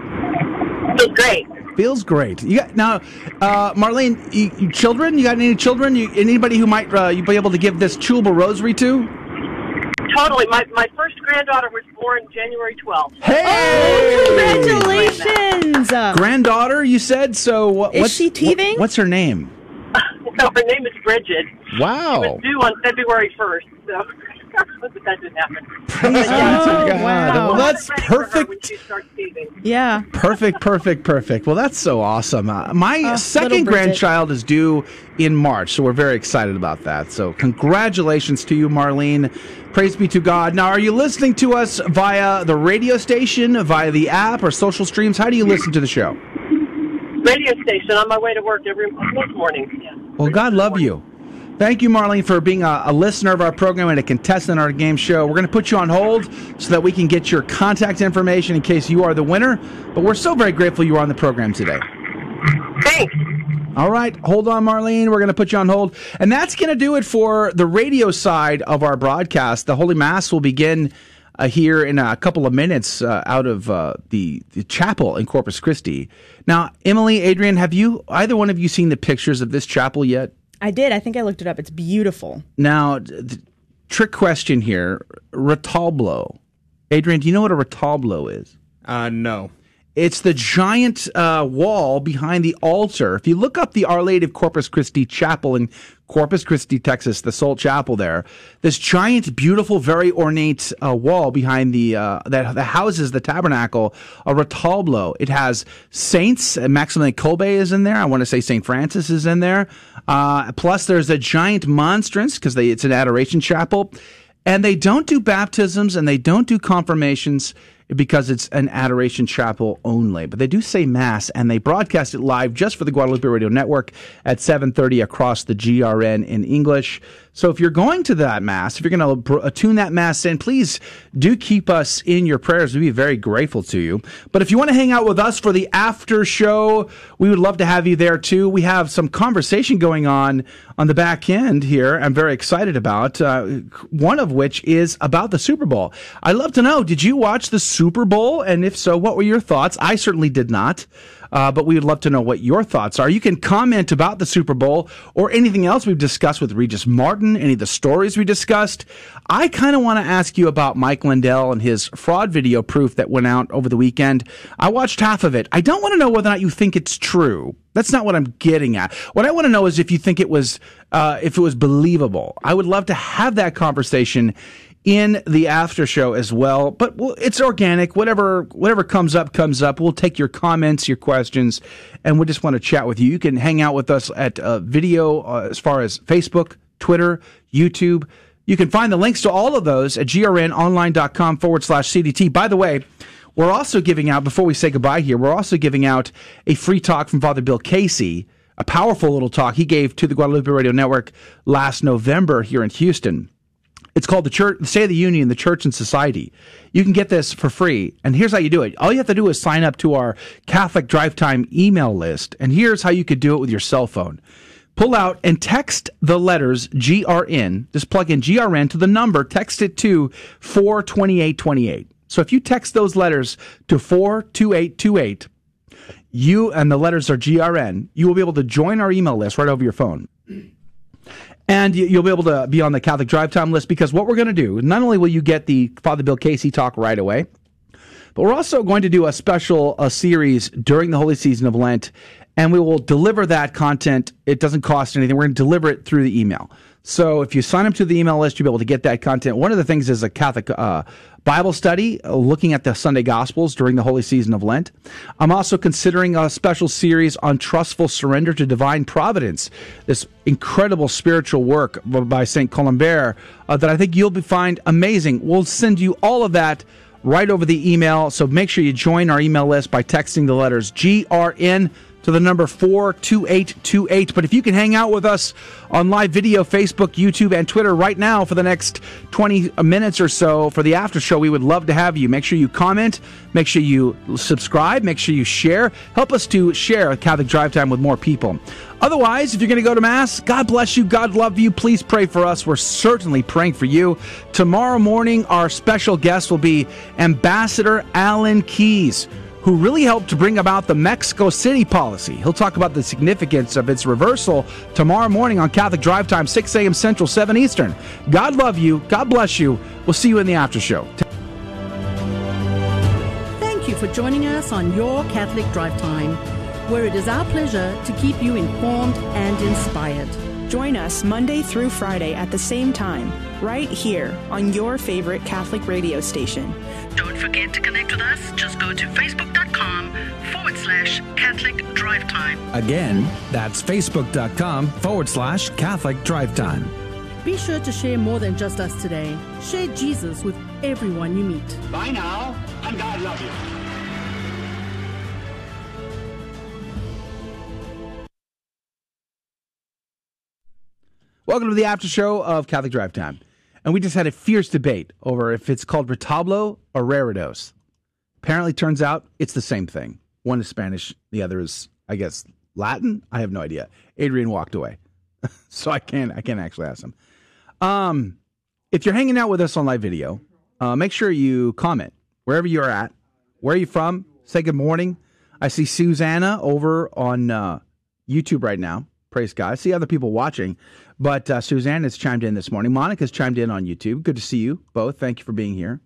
Feels great. Feels great. You got, now, uh, Marlene, you, you children? You got any children? You, anybody who might uh, you be able to give this chewable rosary to? Totally. My, my first granddaughter was born January 12th. Hey! Oh, congratulations! Granddaughter, you said. So what? Is what's, she teething? what- what's her name? (laughs) no, her name is Bridget. Wow. She was due on February 1st, so but that didn't happen. Praise Oh, God. wow. Well, that's Ready for her perfect. When she starts teething. Yeah. Perfect, perfect, perfect. Well, that's so awesome. Uh, my Oh, second grandchild is due in March, so we're very excited about that. So, congratulations to you, Marlene. Praise be to God. Now, are you listening to us via the radio station, via the app, or social streams? How do you listen to the show? Radio station on my way to work every morning. Yeah. Well, God love you. Thank you, Marlene, for being a, a listener of our program and a contestant on our game show. We're going to put you on hold so that we can get your contact information in case you are the winner. But we're so very grateful you were on the program today. Thanks. All right, hold on, Marlene. We're going to put you on hold. And that's going to do it for the radio side of our broadcast. The Holy Mass will begin uh, here in a couple of minutes uh, out of uh, the, the chapel in Corpus Christi. Now, Emily, Adrian, have you, either one of you, seen the pictures of this chapel yet? I did. I think I looked it up. It's beautiful. Now, the trick question here retablo. Adrian, do you know what a retablo is? Uh, no. It's the giant uh, wall behind the altar. If you look up the Our Lady of Corpus Christi Chapel in Corpus Christi, Texas, the Salt Chapel there, this giant, beautiful, very ornate uh, wall behind the uh, that, that houses the tabernacle, a retablo. It has saints. uh, Maximilian Kolbe is in there. I want to say Saint Francis is in there. Uh, plus, there's a giant monstrance because it's an adoration chapel, and they don't do baptisms and they don't do confirmations because it's an adoration chapel only. But they do say mass, and they broadcast it live just for the Guadalupe Radio Network at 7:30 across the GRN in English. So if you're going to that mass, if you're going to tune that mass in, please do keep us in your prayers. We'd be very grateful to you. But if you want to hang out with us for the after show, we would love to have you there too. We have some conversation going on on the back end here. I'm very excited about uh, one of which is about the Super Bowl. I'd love to know: Did you watch the Super Bowl? And if so, what were your thoughts? I certainly did not. Uh, but we would love to know what your thoughts are. You can comment about the Super Bowl or anything else we've discussed with Regis Martin, any of the stories we discussed. I kind of want to ask you about Mike Lindell and his fraud video proof that went out over the weekend. I watched half of it. I don't want to know whether or not you think it's true. That's not what I'm getting at. What I want to know is if you think it was, uh, if it was believable. I would love to have that conversation in the after show as well. But it's organic. Whatever whatever comes up comes up. We'll take your comments, your questions, and we just want to chat with you. You can hang out with us at uh, video uh, as far as Facebook, Twitter, YouTube. You can find the links to all of those at grnonline.com forward slash CDT. By the way, we're also giving out, before we say goodbye here, we're also giving out a free talk from Father Bill Casey, a powerful little talk he gave to the Guadalupe Radio Network last November here in Houston. It's called the Church, the State of the Union, the Church and Society. You can get this for free. And here's how you do it. All you have to do is sign up to our Catholic Drive Time email list. And here's how you could do it with your cell phone. Pull out and text the letters GRN. Just plug in GRN to the number, text it to 42828. So if you text those letters to 42828, you and the letters are GRN, you will be able to join our email list right over your phone. And you- you'll be able to be on the Catholic Drive Time list because what we're going to do, not only will you get the Father Bill Casey talk right away, but we're also going to do a special a series during the holy season of Lent, and we will deliver that content. It doesn't cost anything. We're going to deliver it through the email. So if you sign up to the email list, you'll be able to get that content. One of the things is a Catholic uh, Bible study, uh, looking at the Sunday Gospels during the holy season of Lent. I'm also considering a special series on trustful surrender to divine providence. This incredible spiritual work by Saint Colombière uh, that I think you'll be, find amazing. We'll send you all of that right over the email. So make sure you join our email list by texting the letters GRN to the number 42828. But if you can hang out with us on live video, Facebook, YouTube, and Twitter right now for the next 20 minutes or so for the after show, we would love to have you. Make sure you comment, make sure you subscribe, make sure you share. Help us to share Catholic Drive Time with more people. Otherwise, if you're going to go to Mass, God bless you, God love you. Please pray for us. We're certainly praying for you. Tomorrow morning, our special guest will be Ambassador Alan Keyes who really helped to bring about the Mexico City policy. He'll talk about the significance of its reversal tomorrow morning on Catholic Drive Time, 6 a.m. Central, 7 Eastern. God love you. God bless you. We'll see you in the after show. Thank you for joining us on Your Catholic Drive Time, where it is our pleasure to keep you informed and inspired. Join us Monday through Friday at the same time, right here on your favorite Catholic radio station. Don't forget to connect with us. Just go to facebook.com forward slash Catholic Drive Time. Again, that's facebook.com forward slash Catholic Drive Time. Be sure to share more than just us today. Share Jesus with everyone you meet. Bye now, and God love you. Welcome to the after show of Catholic Drive Time. And we just had a fierce debate over if it's called retablo or reredos. Apparently, turns out it's the same thing. One is Spanish, the other is, I guess, Latin. I have no idea. Adrian walked away, (laughs) so I can't. I can't actually ask him. Um, if you're hanging out with us on live video, uh, make sure you comment wherever you're at. Where are you from? Say good morning. I see Susanna over on uh, YouTube right now. Praise God. I see other people watching, but uh, Suzanne has chimed in this morning. Monica's chimed in on YouTube. Good to see you both. Thank you for being here.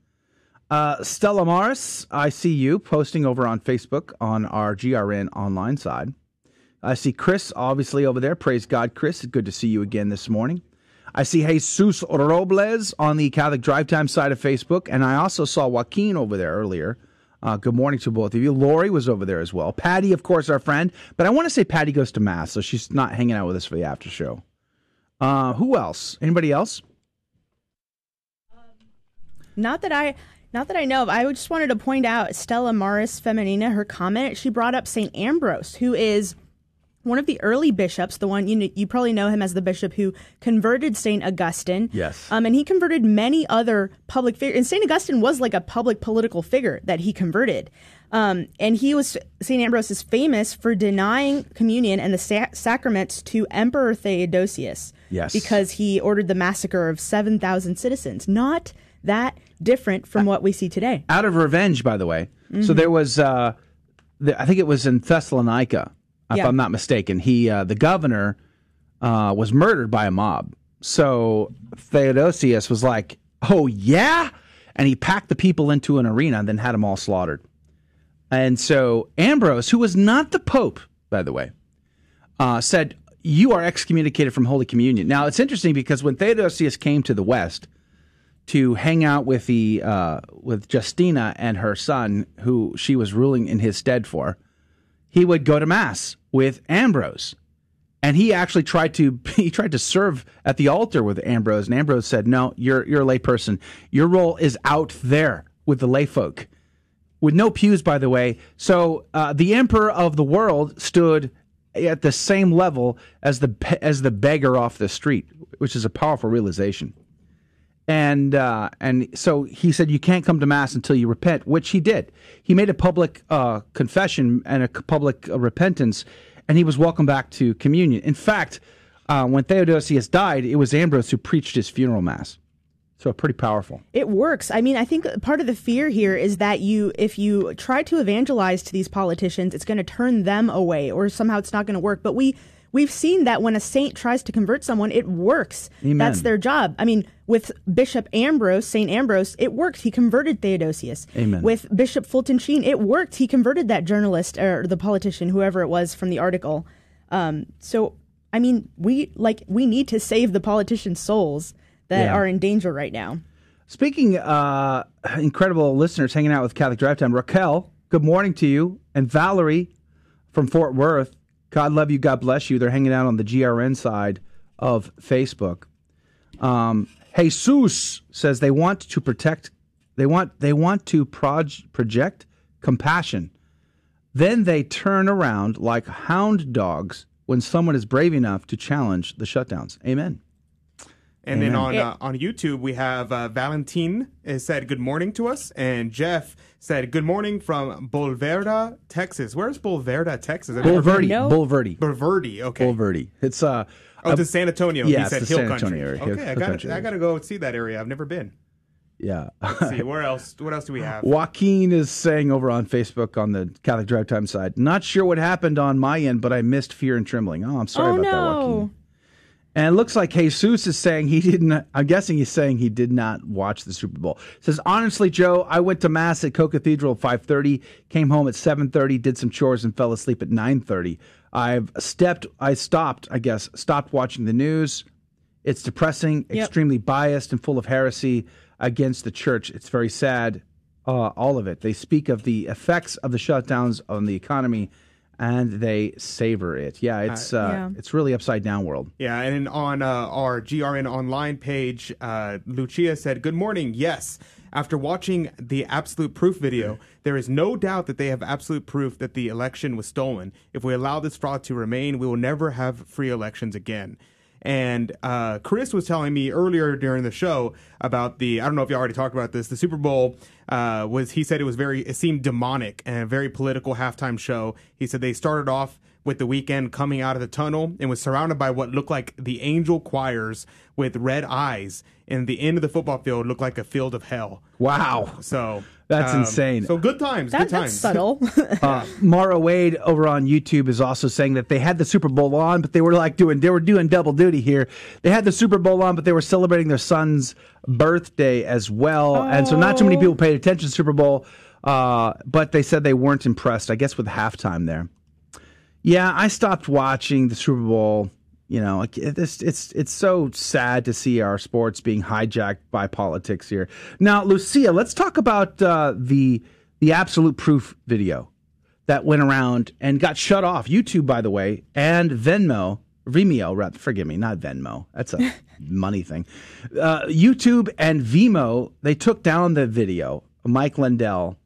Uh, Stella Morris, I see you posting over on Facebook on our GRN online side. I see Chris, obviously, over there. Praise God, Chris. Good to see you again this morning. I see Jesus Robles on the Catholic Drive Time side of Facebook, and I also saw Joaquin over there earlier. Uh, good morning to both of you. Lori was over there as well. Patty, of course, our friend, but I want to say Patty goes to Mass, so she's not hanging out with us for the after show. Uh, who else? Anybody else? Not that I not that I know of. I just wanted to point out Stella Maris Feminina, her comment, she brought up St. Ambrose, who is one of the early bishops, the one you you probably know him as the bishop who converted St. Augustine. Yes. Um, and he converted many other public figures. And St. Augustine was like a public political figure that he converted. Um, and he was, St. Ambrose is famous for denying communion and the sa- sacraments to Emperor Theodosius. Yes. Because he ordered the massacre of 7,000 citizens. Not that different from what we see today. Out of revenge, by the way. So Mhm. there was, uh, the, I think it was in Thessalonica, if Yeah. I'm not mistaken. He, uh, the governor, uh, was murdered by a mob. So Theodosius was like, "Oh yeah," and he packed the people into an arena and then had them all slaughtered. And so Ambrose, who was not the Pope, by the way, uh, said, "You are excommunicated from Holy Communion." Now it's interesting because when Theodosius came to the West to hang out with the uh, with Justina and her son, who she was ruling in his stead for, he would go to mass with Ambrose, and he actually tried to (laughs) he tried to serve at the altar with Ambrose, and Ambrose said, "No, you're you're a lay person. Your role is out there with the lay folk." with no pews, by the way. So uh, the emperor of the world stood at the same level as the as the beggar off the street, which is a powerful realization. And uh, and so he said, you can't come to mass until you repent, which he did. He made a public uh, confession and a public uh, repentance, and he was welcomed back to communion. In fact, uh, when Theodosius died, it was Ambrose who preached his funeral mass. So pretty powerful. It works. I mean, I think part of the fear here is that you, if you try to evangelize to these politicians, it's going to turn them away, or somehow it's not going to work. But we we've seen that when a saint tries to convert someone, it works. Amen. That's their job. I mean, with Bishop Ambrose, Saint Ambrose, it worked. He converted Theodosius. Amen. With Bishop Fulton Sheen, it worked. He converted that journalist or the politician, whoever it was from the article. Um, so, I mean, we like we need to save the politicians' souls that Yeah. are in danger right now. Speaking uh, incredible listeners hanging out with Catholic Drive Time, Raquel, good morning to you, and Valerie from Fort Worth. God love you, God bless you. They're hanging out on the GRN side of Facebook. Um, Jesus says they want to protect, they want they want to proj- project compassion. Then they turn around like hound dogs when someone is brave enough to challenge the shutdowns. Amen. And then on uh, on YouTube, we have uh, Valentine uh, said good morning to us, and Jeff said good morning from Bulverda, Texas. Where's Bulverda, Texas? I've never Bulverde, been. Bulverde, Bulverde. Okay. Bulverde. It's uh, Oh, uh, to San Antonio. Yeah, he it's said the hill San country. Antonio area. Hill- Okay, I got I got to go see that area. I've never been. Yeah. Let's see (laughs) where else? What else do we have? Joaquin is saying over on Facebook on the Catholic Drive Time side, not sure what happened on my end, but I missed Fear and Trembling. Oh, I'm sorry oh about that. Joaquin. And it looks like Jesus is saying he didn't. I'm guessing he's saying he did not watch the Super Bowl. Says honestly, Joe, I went to mass at Co Cathedral at 5:30, came home at 7:30, did some chores, and fell asleep at 9:30. I've stepped. I stopped. I guess stopped watching the news. It's depressing, Yep. extremely biased, and full of heresy against the church. It's very sad. Uh, all of it. They speak of the effects of the shutdowns on the economy, and they savor it. Yeah, it's Uh, uh, Yeah. it's really upside down world. Yeah, and on uh, our GRN online page, uh, Lucia said, Good morning. Yes. After watching the Absolute Proof video, there is no doubt that they have absolute proof that the election was stolen. If we allow this fraud to remain, we will never have free elections again. And uh, Chris was telling me earlier during the show about the I don't know if you already talked about this. The Super Bowl uh, was he said it was very it seemed demonic and a very political halftime show. He said they started off with the Weeknd coming out of the tunnel and was surrounded by what looked like the angel choirs with red eyes, and the end of the football field looked like a field of hell. Wow. So That's um, insane. So good times. That- good times. that's subtle. (laughs) uh, Mara Wade over on YouTube is also saying that they had the Super Bowl on, but they were like doing they were doing double duty here. They had the Super Bowl on, but they were celebrating their son's birthday as well, and so not too many people paid attention to the Super Bowl. Uh, but they said they weren't impressed. I guess with halftime there. Yeah, I stopped watching the Super Bowl. You know, like, it's it's it's so sad to see our sports being hijacked by politics here. Now, Lucia, let's talk about uh, the the absolute proof video that went around and got shut off. YouTube, by the way, and Venmo, Vimeo, rather, forgive me, not Venmo. That's a (laughs) money thing. Uh, YouTube and Vimeo, they took down the video. Mike Lindell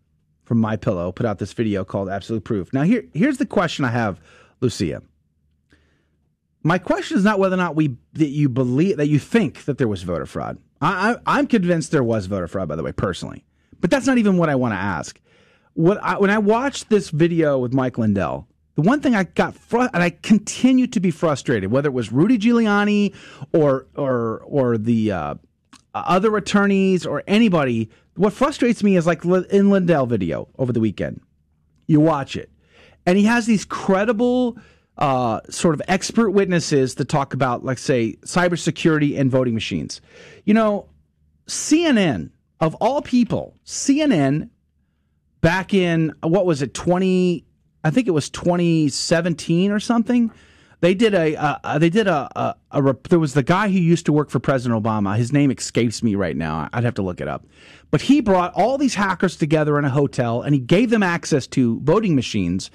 from My Pillow put out this video called Absolute Proof. Now, here here's the question I have, Lucia. My question is not whether or not we that you believe that you think that there was voter fraud. I, I, I'm convinced there was voter fraud, by the way, personally. But that's not even what I want to ask. What I, when I watched this video with Mike Lindell, the one thing I got fr- and I continue to be frustrated, whether it was Rudy Giuliani or or or the uh, other attorneys or anybody. What frustrates me is like in Lindell video over the weekend. You watch it, and he has these credible, uh, sort of expert witnesses to talk about, like say, cybersecurity and voting machines. You know, CNN of all people, CNN back in what was it 20 I think it was 2017 or something. They did a uh, they did a, a, a rep- there was the guy who used to work for President Obama. His name escapes me right now. I'd have to look it up. But he brought all these hackers together in a hotel and he gave them access to voting machines.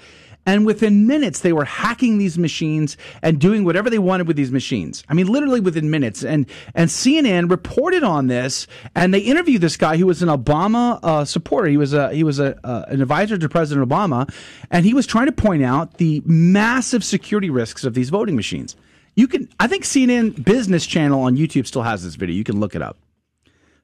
And within minutes, they were hacking these machines and doing whatever they wanted with these machines. I mean, literally within minutes. And and CNN reported on this, and they interviewed this guy who was an Obama uh, supporter. He was a he was a uh, an advisor to President Obama, and he was trying to point out the massive security risks of these voting machines. You can, I think CNN Business Channel on YouTube still has this video. You can look it up.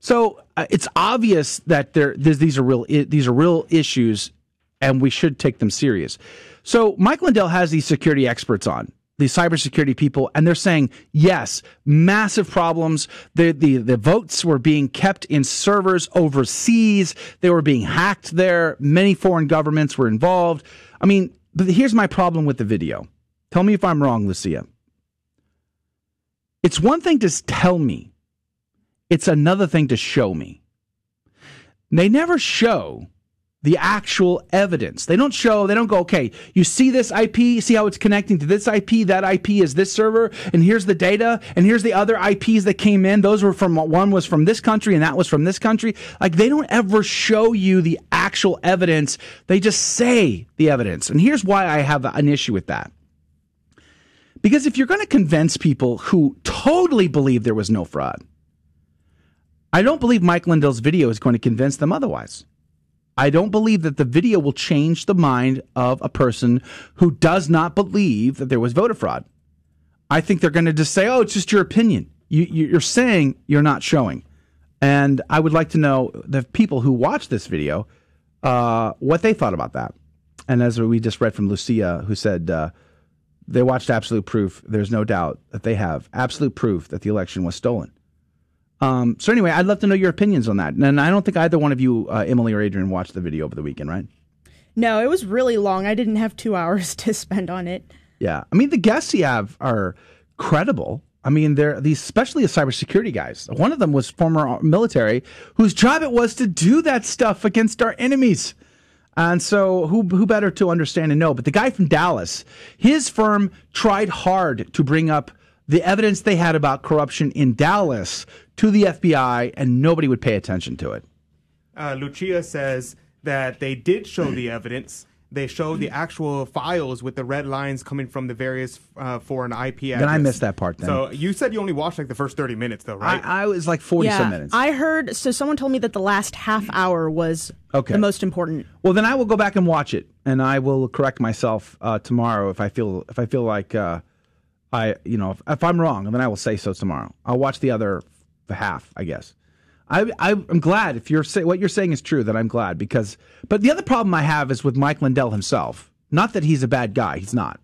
So uh, it's obvious that there, these are real these are real issues, and we should take them serious. So Mike Lindell has these security experts on these cybersecurity people, and they're saying yes, massive problems. The the the votes were being kept in servers overseas. They were being hacked there. Many foreign governments were involved. I mean, but here's my problem with the video. Tell me if I'm wrong, Lucia. It's one thing to tell me it's another thing to show me. They never show the actual evidence. They don't show, they don't go, okay, you see this IP, see how it's connecting to this IP, that IP is this server, and here's the data, and here's the other IPs that came in. Those were from, one was from this country, and that was from this country. Like, they don't ever show you the actual evidence. They just say the evidence. And here's why I have an issue with that. Because if you're going to convince people who totally believe there was no fraud, I don't believe Mike Lindell's video is going to convince them otherwise. I don't believe that the video will change the mind of a person who does not believe that there was voter fraud. I think they're going to just say, "Oh, it's just your opinion. You, you- you're saying you're not showing." And I would like to know the people who watched this video uh, what they thought about that. And as we just read from Lucia, who said uh, they watched Absolute Proof, there's no doubt that they have absolute proof that the election was stolen. Um, so anyway, I'd love to know your opinions on that. And I don't think either one of you, uh, Emily or Adrian, watched the video over the weekend, right? No, it was really long. I didn't have two (laughs) hours to spend on it. Yeah, I mean the guests you have are credible. I mean, they're these, especially the cybersecurity guys. One of them was former military, whose job it was to do that stuff against our enemies. And so, who who better to understand and know? But the guy from Dallas, his firm tried hard to bring up the evidence they had about corruption in Dallas to the FBI, and nobody would pay attention to it. Uh, Lucia says that they did show the (clears throat) evidence. They showed the actual files with the red lines coming from the various uh, foreign IP addresses. Then I missed that part. Then. So you said you only watched like the first thirty minutes, though, right? I, I was like forty yeah, some minutes. I heard. So someone told me that the last half hour was Okay. the most important. Well, then I will go back and watch it, and I will correct myself uh, tomorrow if I feel if I feel like uh, I you know if, if I'm wrong, then I will say so tomorrow. I'll watch the other half, I guess. I, I I'm glad if you're say, what you're saying is true. That I'm glad because. But the other problem I have is with Mike Lindell himself. Not that he's a bad guy. He's not.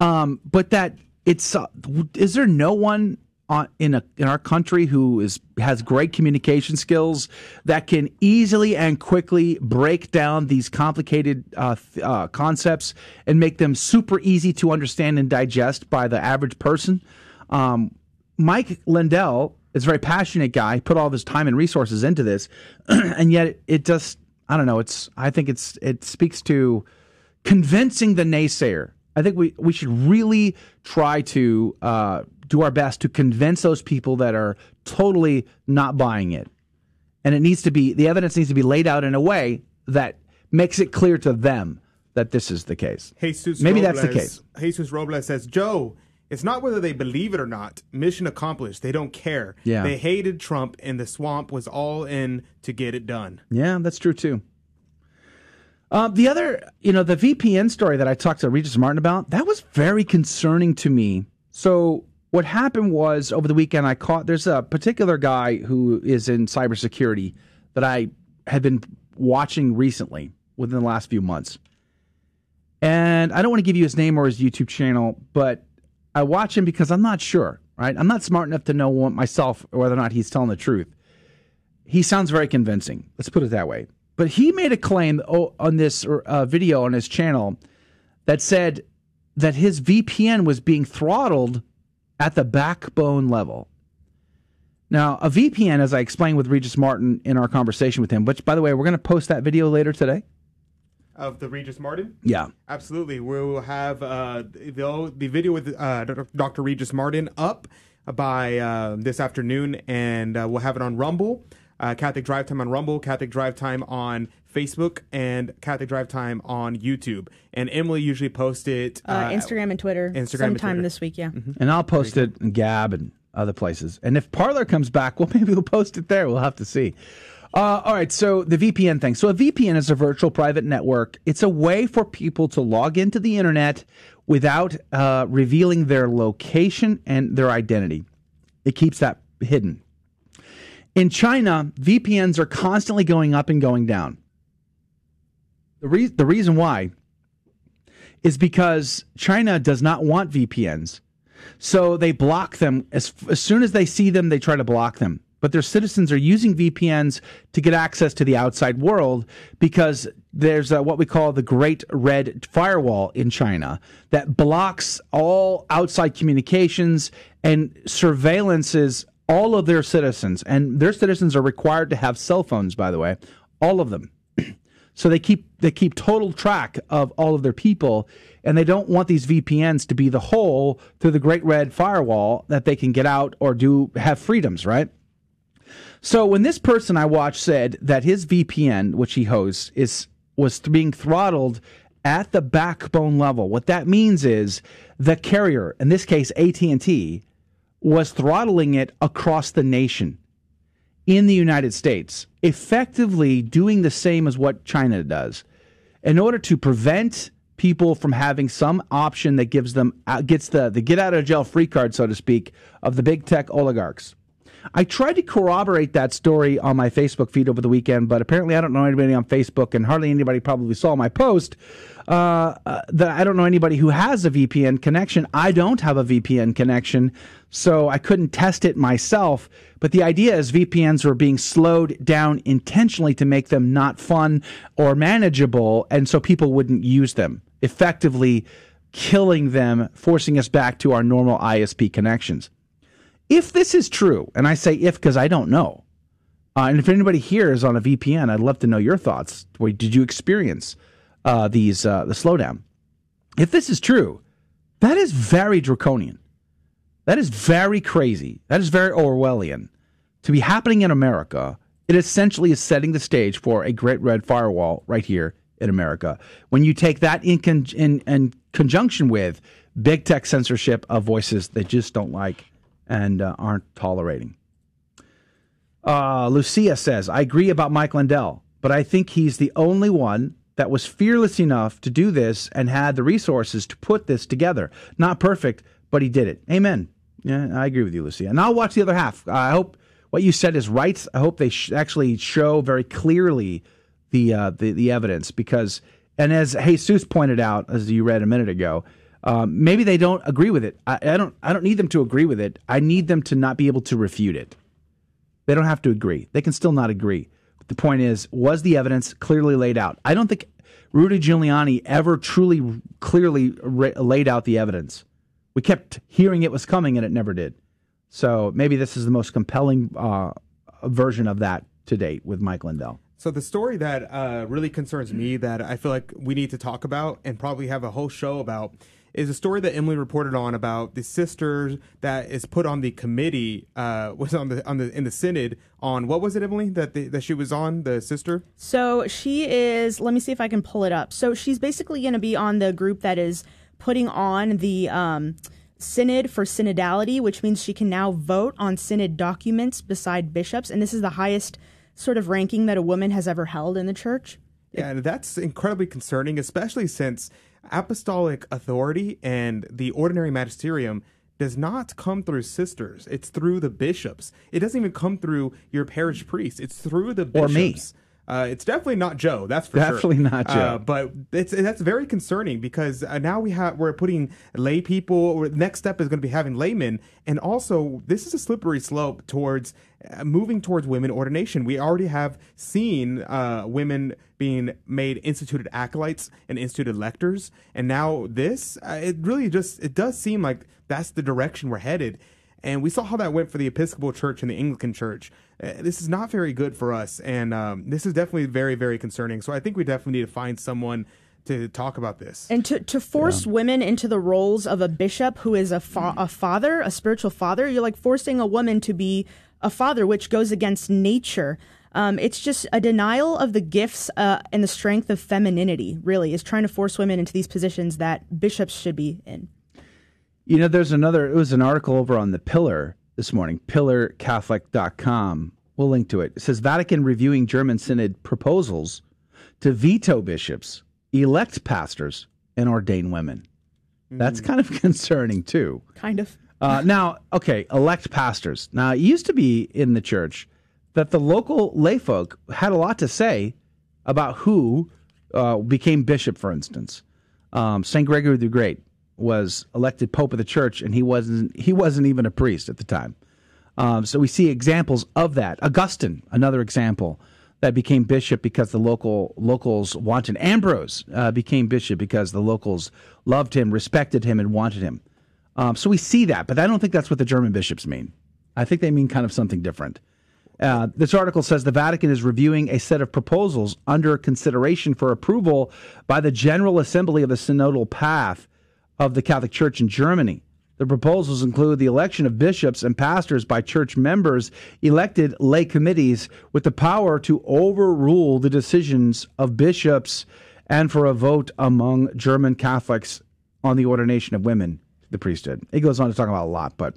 Um, but that it's uh, is there no one on, in a in our country who is has great communication skills that can easily and quickly break down these complicated uh, th- uh, concepts and make them super easy to understand and digest by the average person. Um, Mike Lindell is a very passionate guy. Put all of his time and resources into this, (clears throat) and yet it, it just I don't know. It's I think it's it speaks to convincing the naysayer. I think we, we should really try to uh, do our best to convince those people that are totally not buying it. And it needs to be, the evidence needs to be laid out in a way that makes it clear to them that this is the case. Jesus Maybe Robles, that's the case. Jesus Robles says, Joe, it's not whether they believe it or not. Mission accomplished. They don't care. Yeah. They hated Trump, and the swamp was all in to get it done. Yeah, that's true too. Um, the other, you know, the VPN story that I talked to Regis Martin about, that was very concerning to me. So, what happened was over the weekend, I caught there's a particular guy who is in cybersecurity that I had been watching recently within the last few months. And I don't want to give you his name or his YouTube channel, but I watch him because I'm not sure, right? I'm not smart enough to know myself whether or not he's telling the truth. He sounds very convincing. Let's put it that way. But he made a claim oh, on this uh, video on his channel that said that his VPN was being throttled at the backbone level. Now, a VPN, as I explained with Regis Martin in our conversation with him, which, by the way, we're going to post that video later today. Of the Regis Martin? Yeah. Absolutely. We will have uh, the, the video with uh, Dr. Regis Martin up by uh, this afternoon, and uh, we'll have it on Rumble uh, Catholic Drive Time on Rumble, Catholic Drive Time on Facebook, and Catholic Drive Time on YouTube. And Emily usually posts it uh, Instagram and Twitter. Instagram sometime and Twitter. this week. Yeah. Mm-hmm. And I'll post it in Gab and other places. And if Parler comes back, well, (laughs) maybe we'll post it there. We'll have to see. Uh, all right, so the VPN thing. So a VPN is a virtual private network. It's a way for people to log into the internet without uh, revealing their location and their identity. It keeps that hidden. In China, VPNs are constantly going up and going down. The, re- the reason why is because China does not want VPNs. So they block them. As, as soon as they see them, they try to block them. But their citizens are using VPNs to get access to the outside world because there's a, what we call the Great Red Firewall in China that blocks all outside communications and surveillances all of their citizens. And their citizens are required to have cell phones, by the way, all of them. (clears throat) so they keep they keep total track of all of their people and they don't want these VPNs to be the hole through the Great Red Firewall that they can get out or do have freedoms, right? So when this person I watched said that his VPN, which he hosts, is was being throttled at the backbone level, what that means is the carrier, in this case AT&T, was throttling it across the nation in the United States, effectively doing the same as what China does in order to prevent people from having some option that gives them uh, gets the the get out of jail free card so to speak of the big tech oligarchs. I tried to corroborate that story on my Facebook feed over the weekend, but apparently I don't know anybody on Facebook, and hardly anybody probably saw my post. Uh, uh, that I don't know anybody who has a VPN connection. I don't have a VPN connection, so I couldn't test it myself. But the idea is VPNs were being slowed down intentionally to make them not fun or manageable, and so people wouldn't use them, effectively killing them, forcing us back to our normal ISP connections. If this is true, and I say if because I don't know, uh, and if anybody here is on a VPN, I'd love to know your thoughts. Wait, did you experience uh, these uh, the slowdown? If this is true, that is very draconian. That is very crazy. That is very Orwellian to be happening in America. It essentially is setting the stage for a great red firewall right here in America. When you take that in, con- in, in conjunction with big tech censorship of voices they just don't like and uh, aren't tolerating. Uh, Lucia says, I agree about Mike Lindell, but I think he's the only one that was fearless enough to do this and had the resources to put this together. Not perfect, but he did it. Amen. Yeah, I agree with you, Lucia. And I'll watch the other half. I hope what you said is right. I hope they sh- actually show very clearly the, uh, the the evidence because, and as Jesus pointed out, as you read a minute ago, um, maybe they don't agree with it. I, I don't. I don't need them to agree with it. I need them to not be able to refute it. They don't have to agree. They can still not agree. But the point is, was the evidence clearly laid out? I don't think Rudy Giuliani ever truly clearly ra- laid out the evidence. We kept hearing it was coming, and it never did. So maybe this is the most compelling uh, version of that to date with Mike Lindell. So the story that uh, really concerns me that I feel like we need to talk about and probably have a whole show about is a story that Emily reported on about the sister that is put on the committee uh, was on the on the in the synod on what was it Emily that the, that she was on the sister So she is, let me see if I can pull it up. So she's basically going to be on the group that is putting on the um, synod for synodality, which means she can now vote on synod documents beside bishops. And this is the highest sort of ranking that a woman has ever held in the church. Yeah, and that's incredibly concerning, especially since apostolic authority and the ordinary magisterium does not come through sisters. It's through the bishops. It doesn't even come through your parish priest. It's through the Or bishops. me. Uh, it's definitely not Joe. That's for Definitely sure. not Joe. Uh, but it's that's very concerning because uh, now we have we're putting lay people. Or next step is going to be having laymen, and also this is a slippery slope towards uh, moving towards women ordination. We already have seen uh, women being made instituted acolytes and instituted lectors, and now this uh, it really just it does seem like that's the direction we're headed. And we saw how that went for the Episcopal Church and the Anglican Church. Uh, this is not very good for us, and um, this is definitely very, very concerning. So I think we definitely need to find someone to talk about this. And to, to force women into the roles of a bishop who is a, fa- a father, a spiritual father, you're like forcing a woman to be a father, which goes against nature. Um, it's just a denial of the gifts uh, and the strength of femininity, really, is trying to force women into these positions that bishops should be in. You know, there's another, it was an article over on the Pillar this morning, pillarcatholic.com. We'll link to it. It says Vatican reviewing German Synod proposals to veto bishops, elect pastors, and ordain women. That's kind of (laughs) concerning, too. Kind of. Uh, now, okay, elect pastors. Now, it used to be in the church that the local layfolk had a lot to say about who uh, became bishop, for instance. Um, St. Gregory the Great was elected pope of the church, and he wasn't he wasn't even a priest at the time. Um, so we see examples of that. Augustine, another example that became bishop because the local locals wanted. Ambrose uh, became bishop because the locals loved him, respected him, and wanted him. Um, so we see that, but I don't think that's what the German bishops mean. I think they mean kind of something different. Uh, this article says the Vatican is reviewing a set of proposals under consideration for approval by the General Assembly of the Synodal Path of the Catholic Church in Germany. The proposals include the election of bishops and pastors by church members, elected lay committees with the power to overrule the decisions of bishops, and for a vote among German Catholics on the ordination of women to the priesthood. It goes on to talk about a lot, but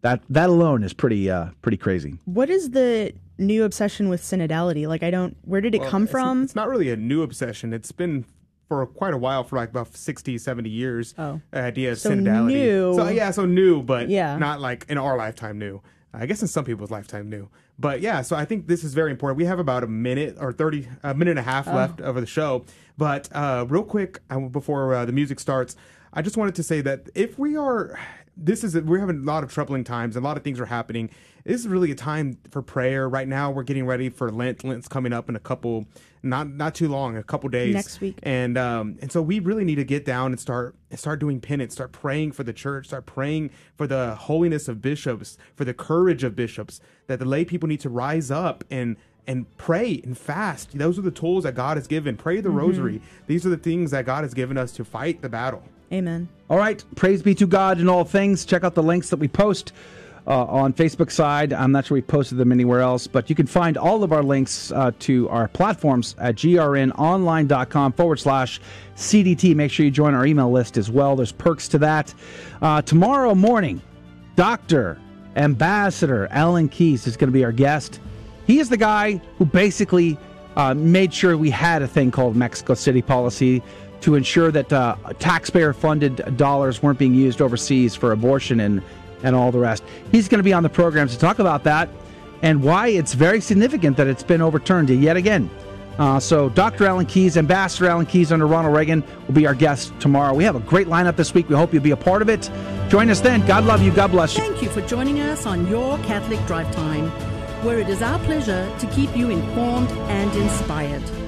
that that alone is pretty uh, pretty crazy. What is the new obsession with synodality? Like, I don't, where did it Well, come it's- from? It's not really a new obsession. It's been for quite a while, for like about 60, 70 years. Oh. Idea of So synodality. new. So yeah, so new, but Yeah. not like in our lifetime new. I guess in some people's lifetime new. But yeah, so I think this is very important. We have about a minute or 30, a minute and a half Oh. left of the show. But uh, real quick, uh, before uh, the music starts, I just wanted to say that if we are, this is, we're having a lot of troubling times, a lot of things are happening. This is really a time for prayer. Right now, we're getting ready for Lent. Lent's coming up in a couple, not not too long, a couple days Next week. and um, and so we really need to get down and start start doing penance, start praying for the church, start praying for the holiness of bishops, for the courage of bishops. That the lay people need to rise up and and pray and fast. Those are the tools that God has given. Pray the Mhm. rosary. These are the things that God has given us to fight the battle. Amen. All right. Praise be to God in all things. Check out the links that we post uh, on Facebook side. I'm not sure we posted them anywhere else, but you can find all of our links uh, to our platforms at grnonline.com forward slash CDT. Make sure you join our email list as well. There's perks to that. Uh, tomorrow morning, Dr. Ambassador Alan Keyes is going to be our guest. He is the guy who basically uh, made sure we had a thing called Mexico City policy to ensure that uh, taxpayer funded dollars weren't being used overseas for abortion and, and all the rest. He's going to be on the program to talk about that and why it's very significant that it's been overturned yet again. Uh, so, Dr. Alan Keyes, Ambassador Alan Keyes under Ronald Reagan, will be our guest tomorrow. We have a great lineup this week. We hope you'll be a part of it. Join us then. God love you. God bless you. Thank you for joining us on Your Catholic Drive Time, where it is our pleasure to keep you informed and inspired.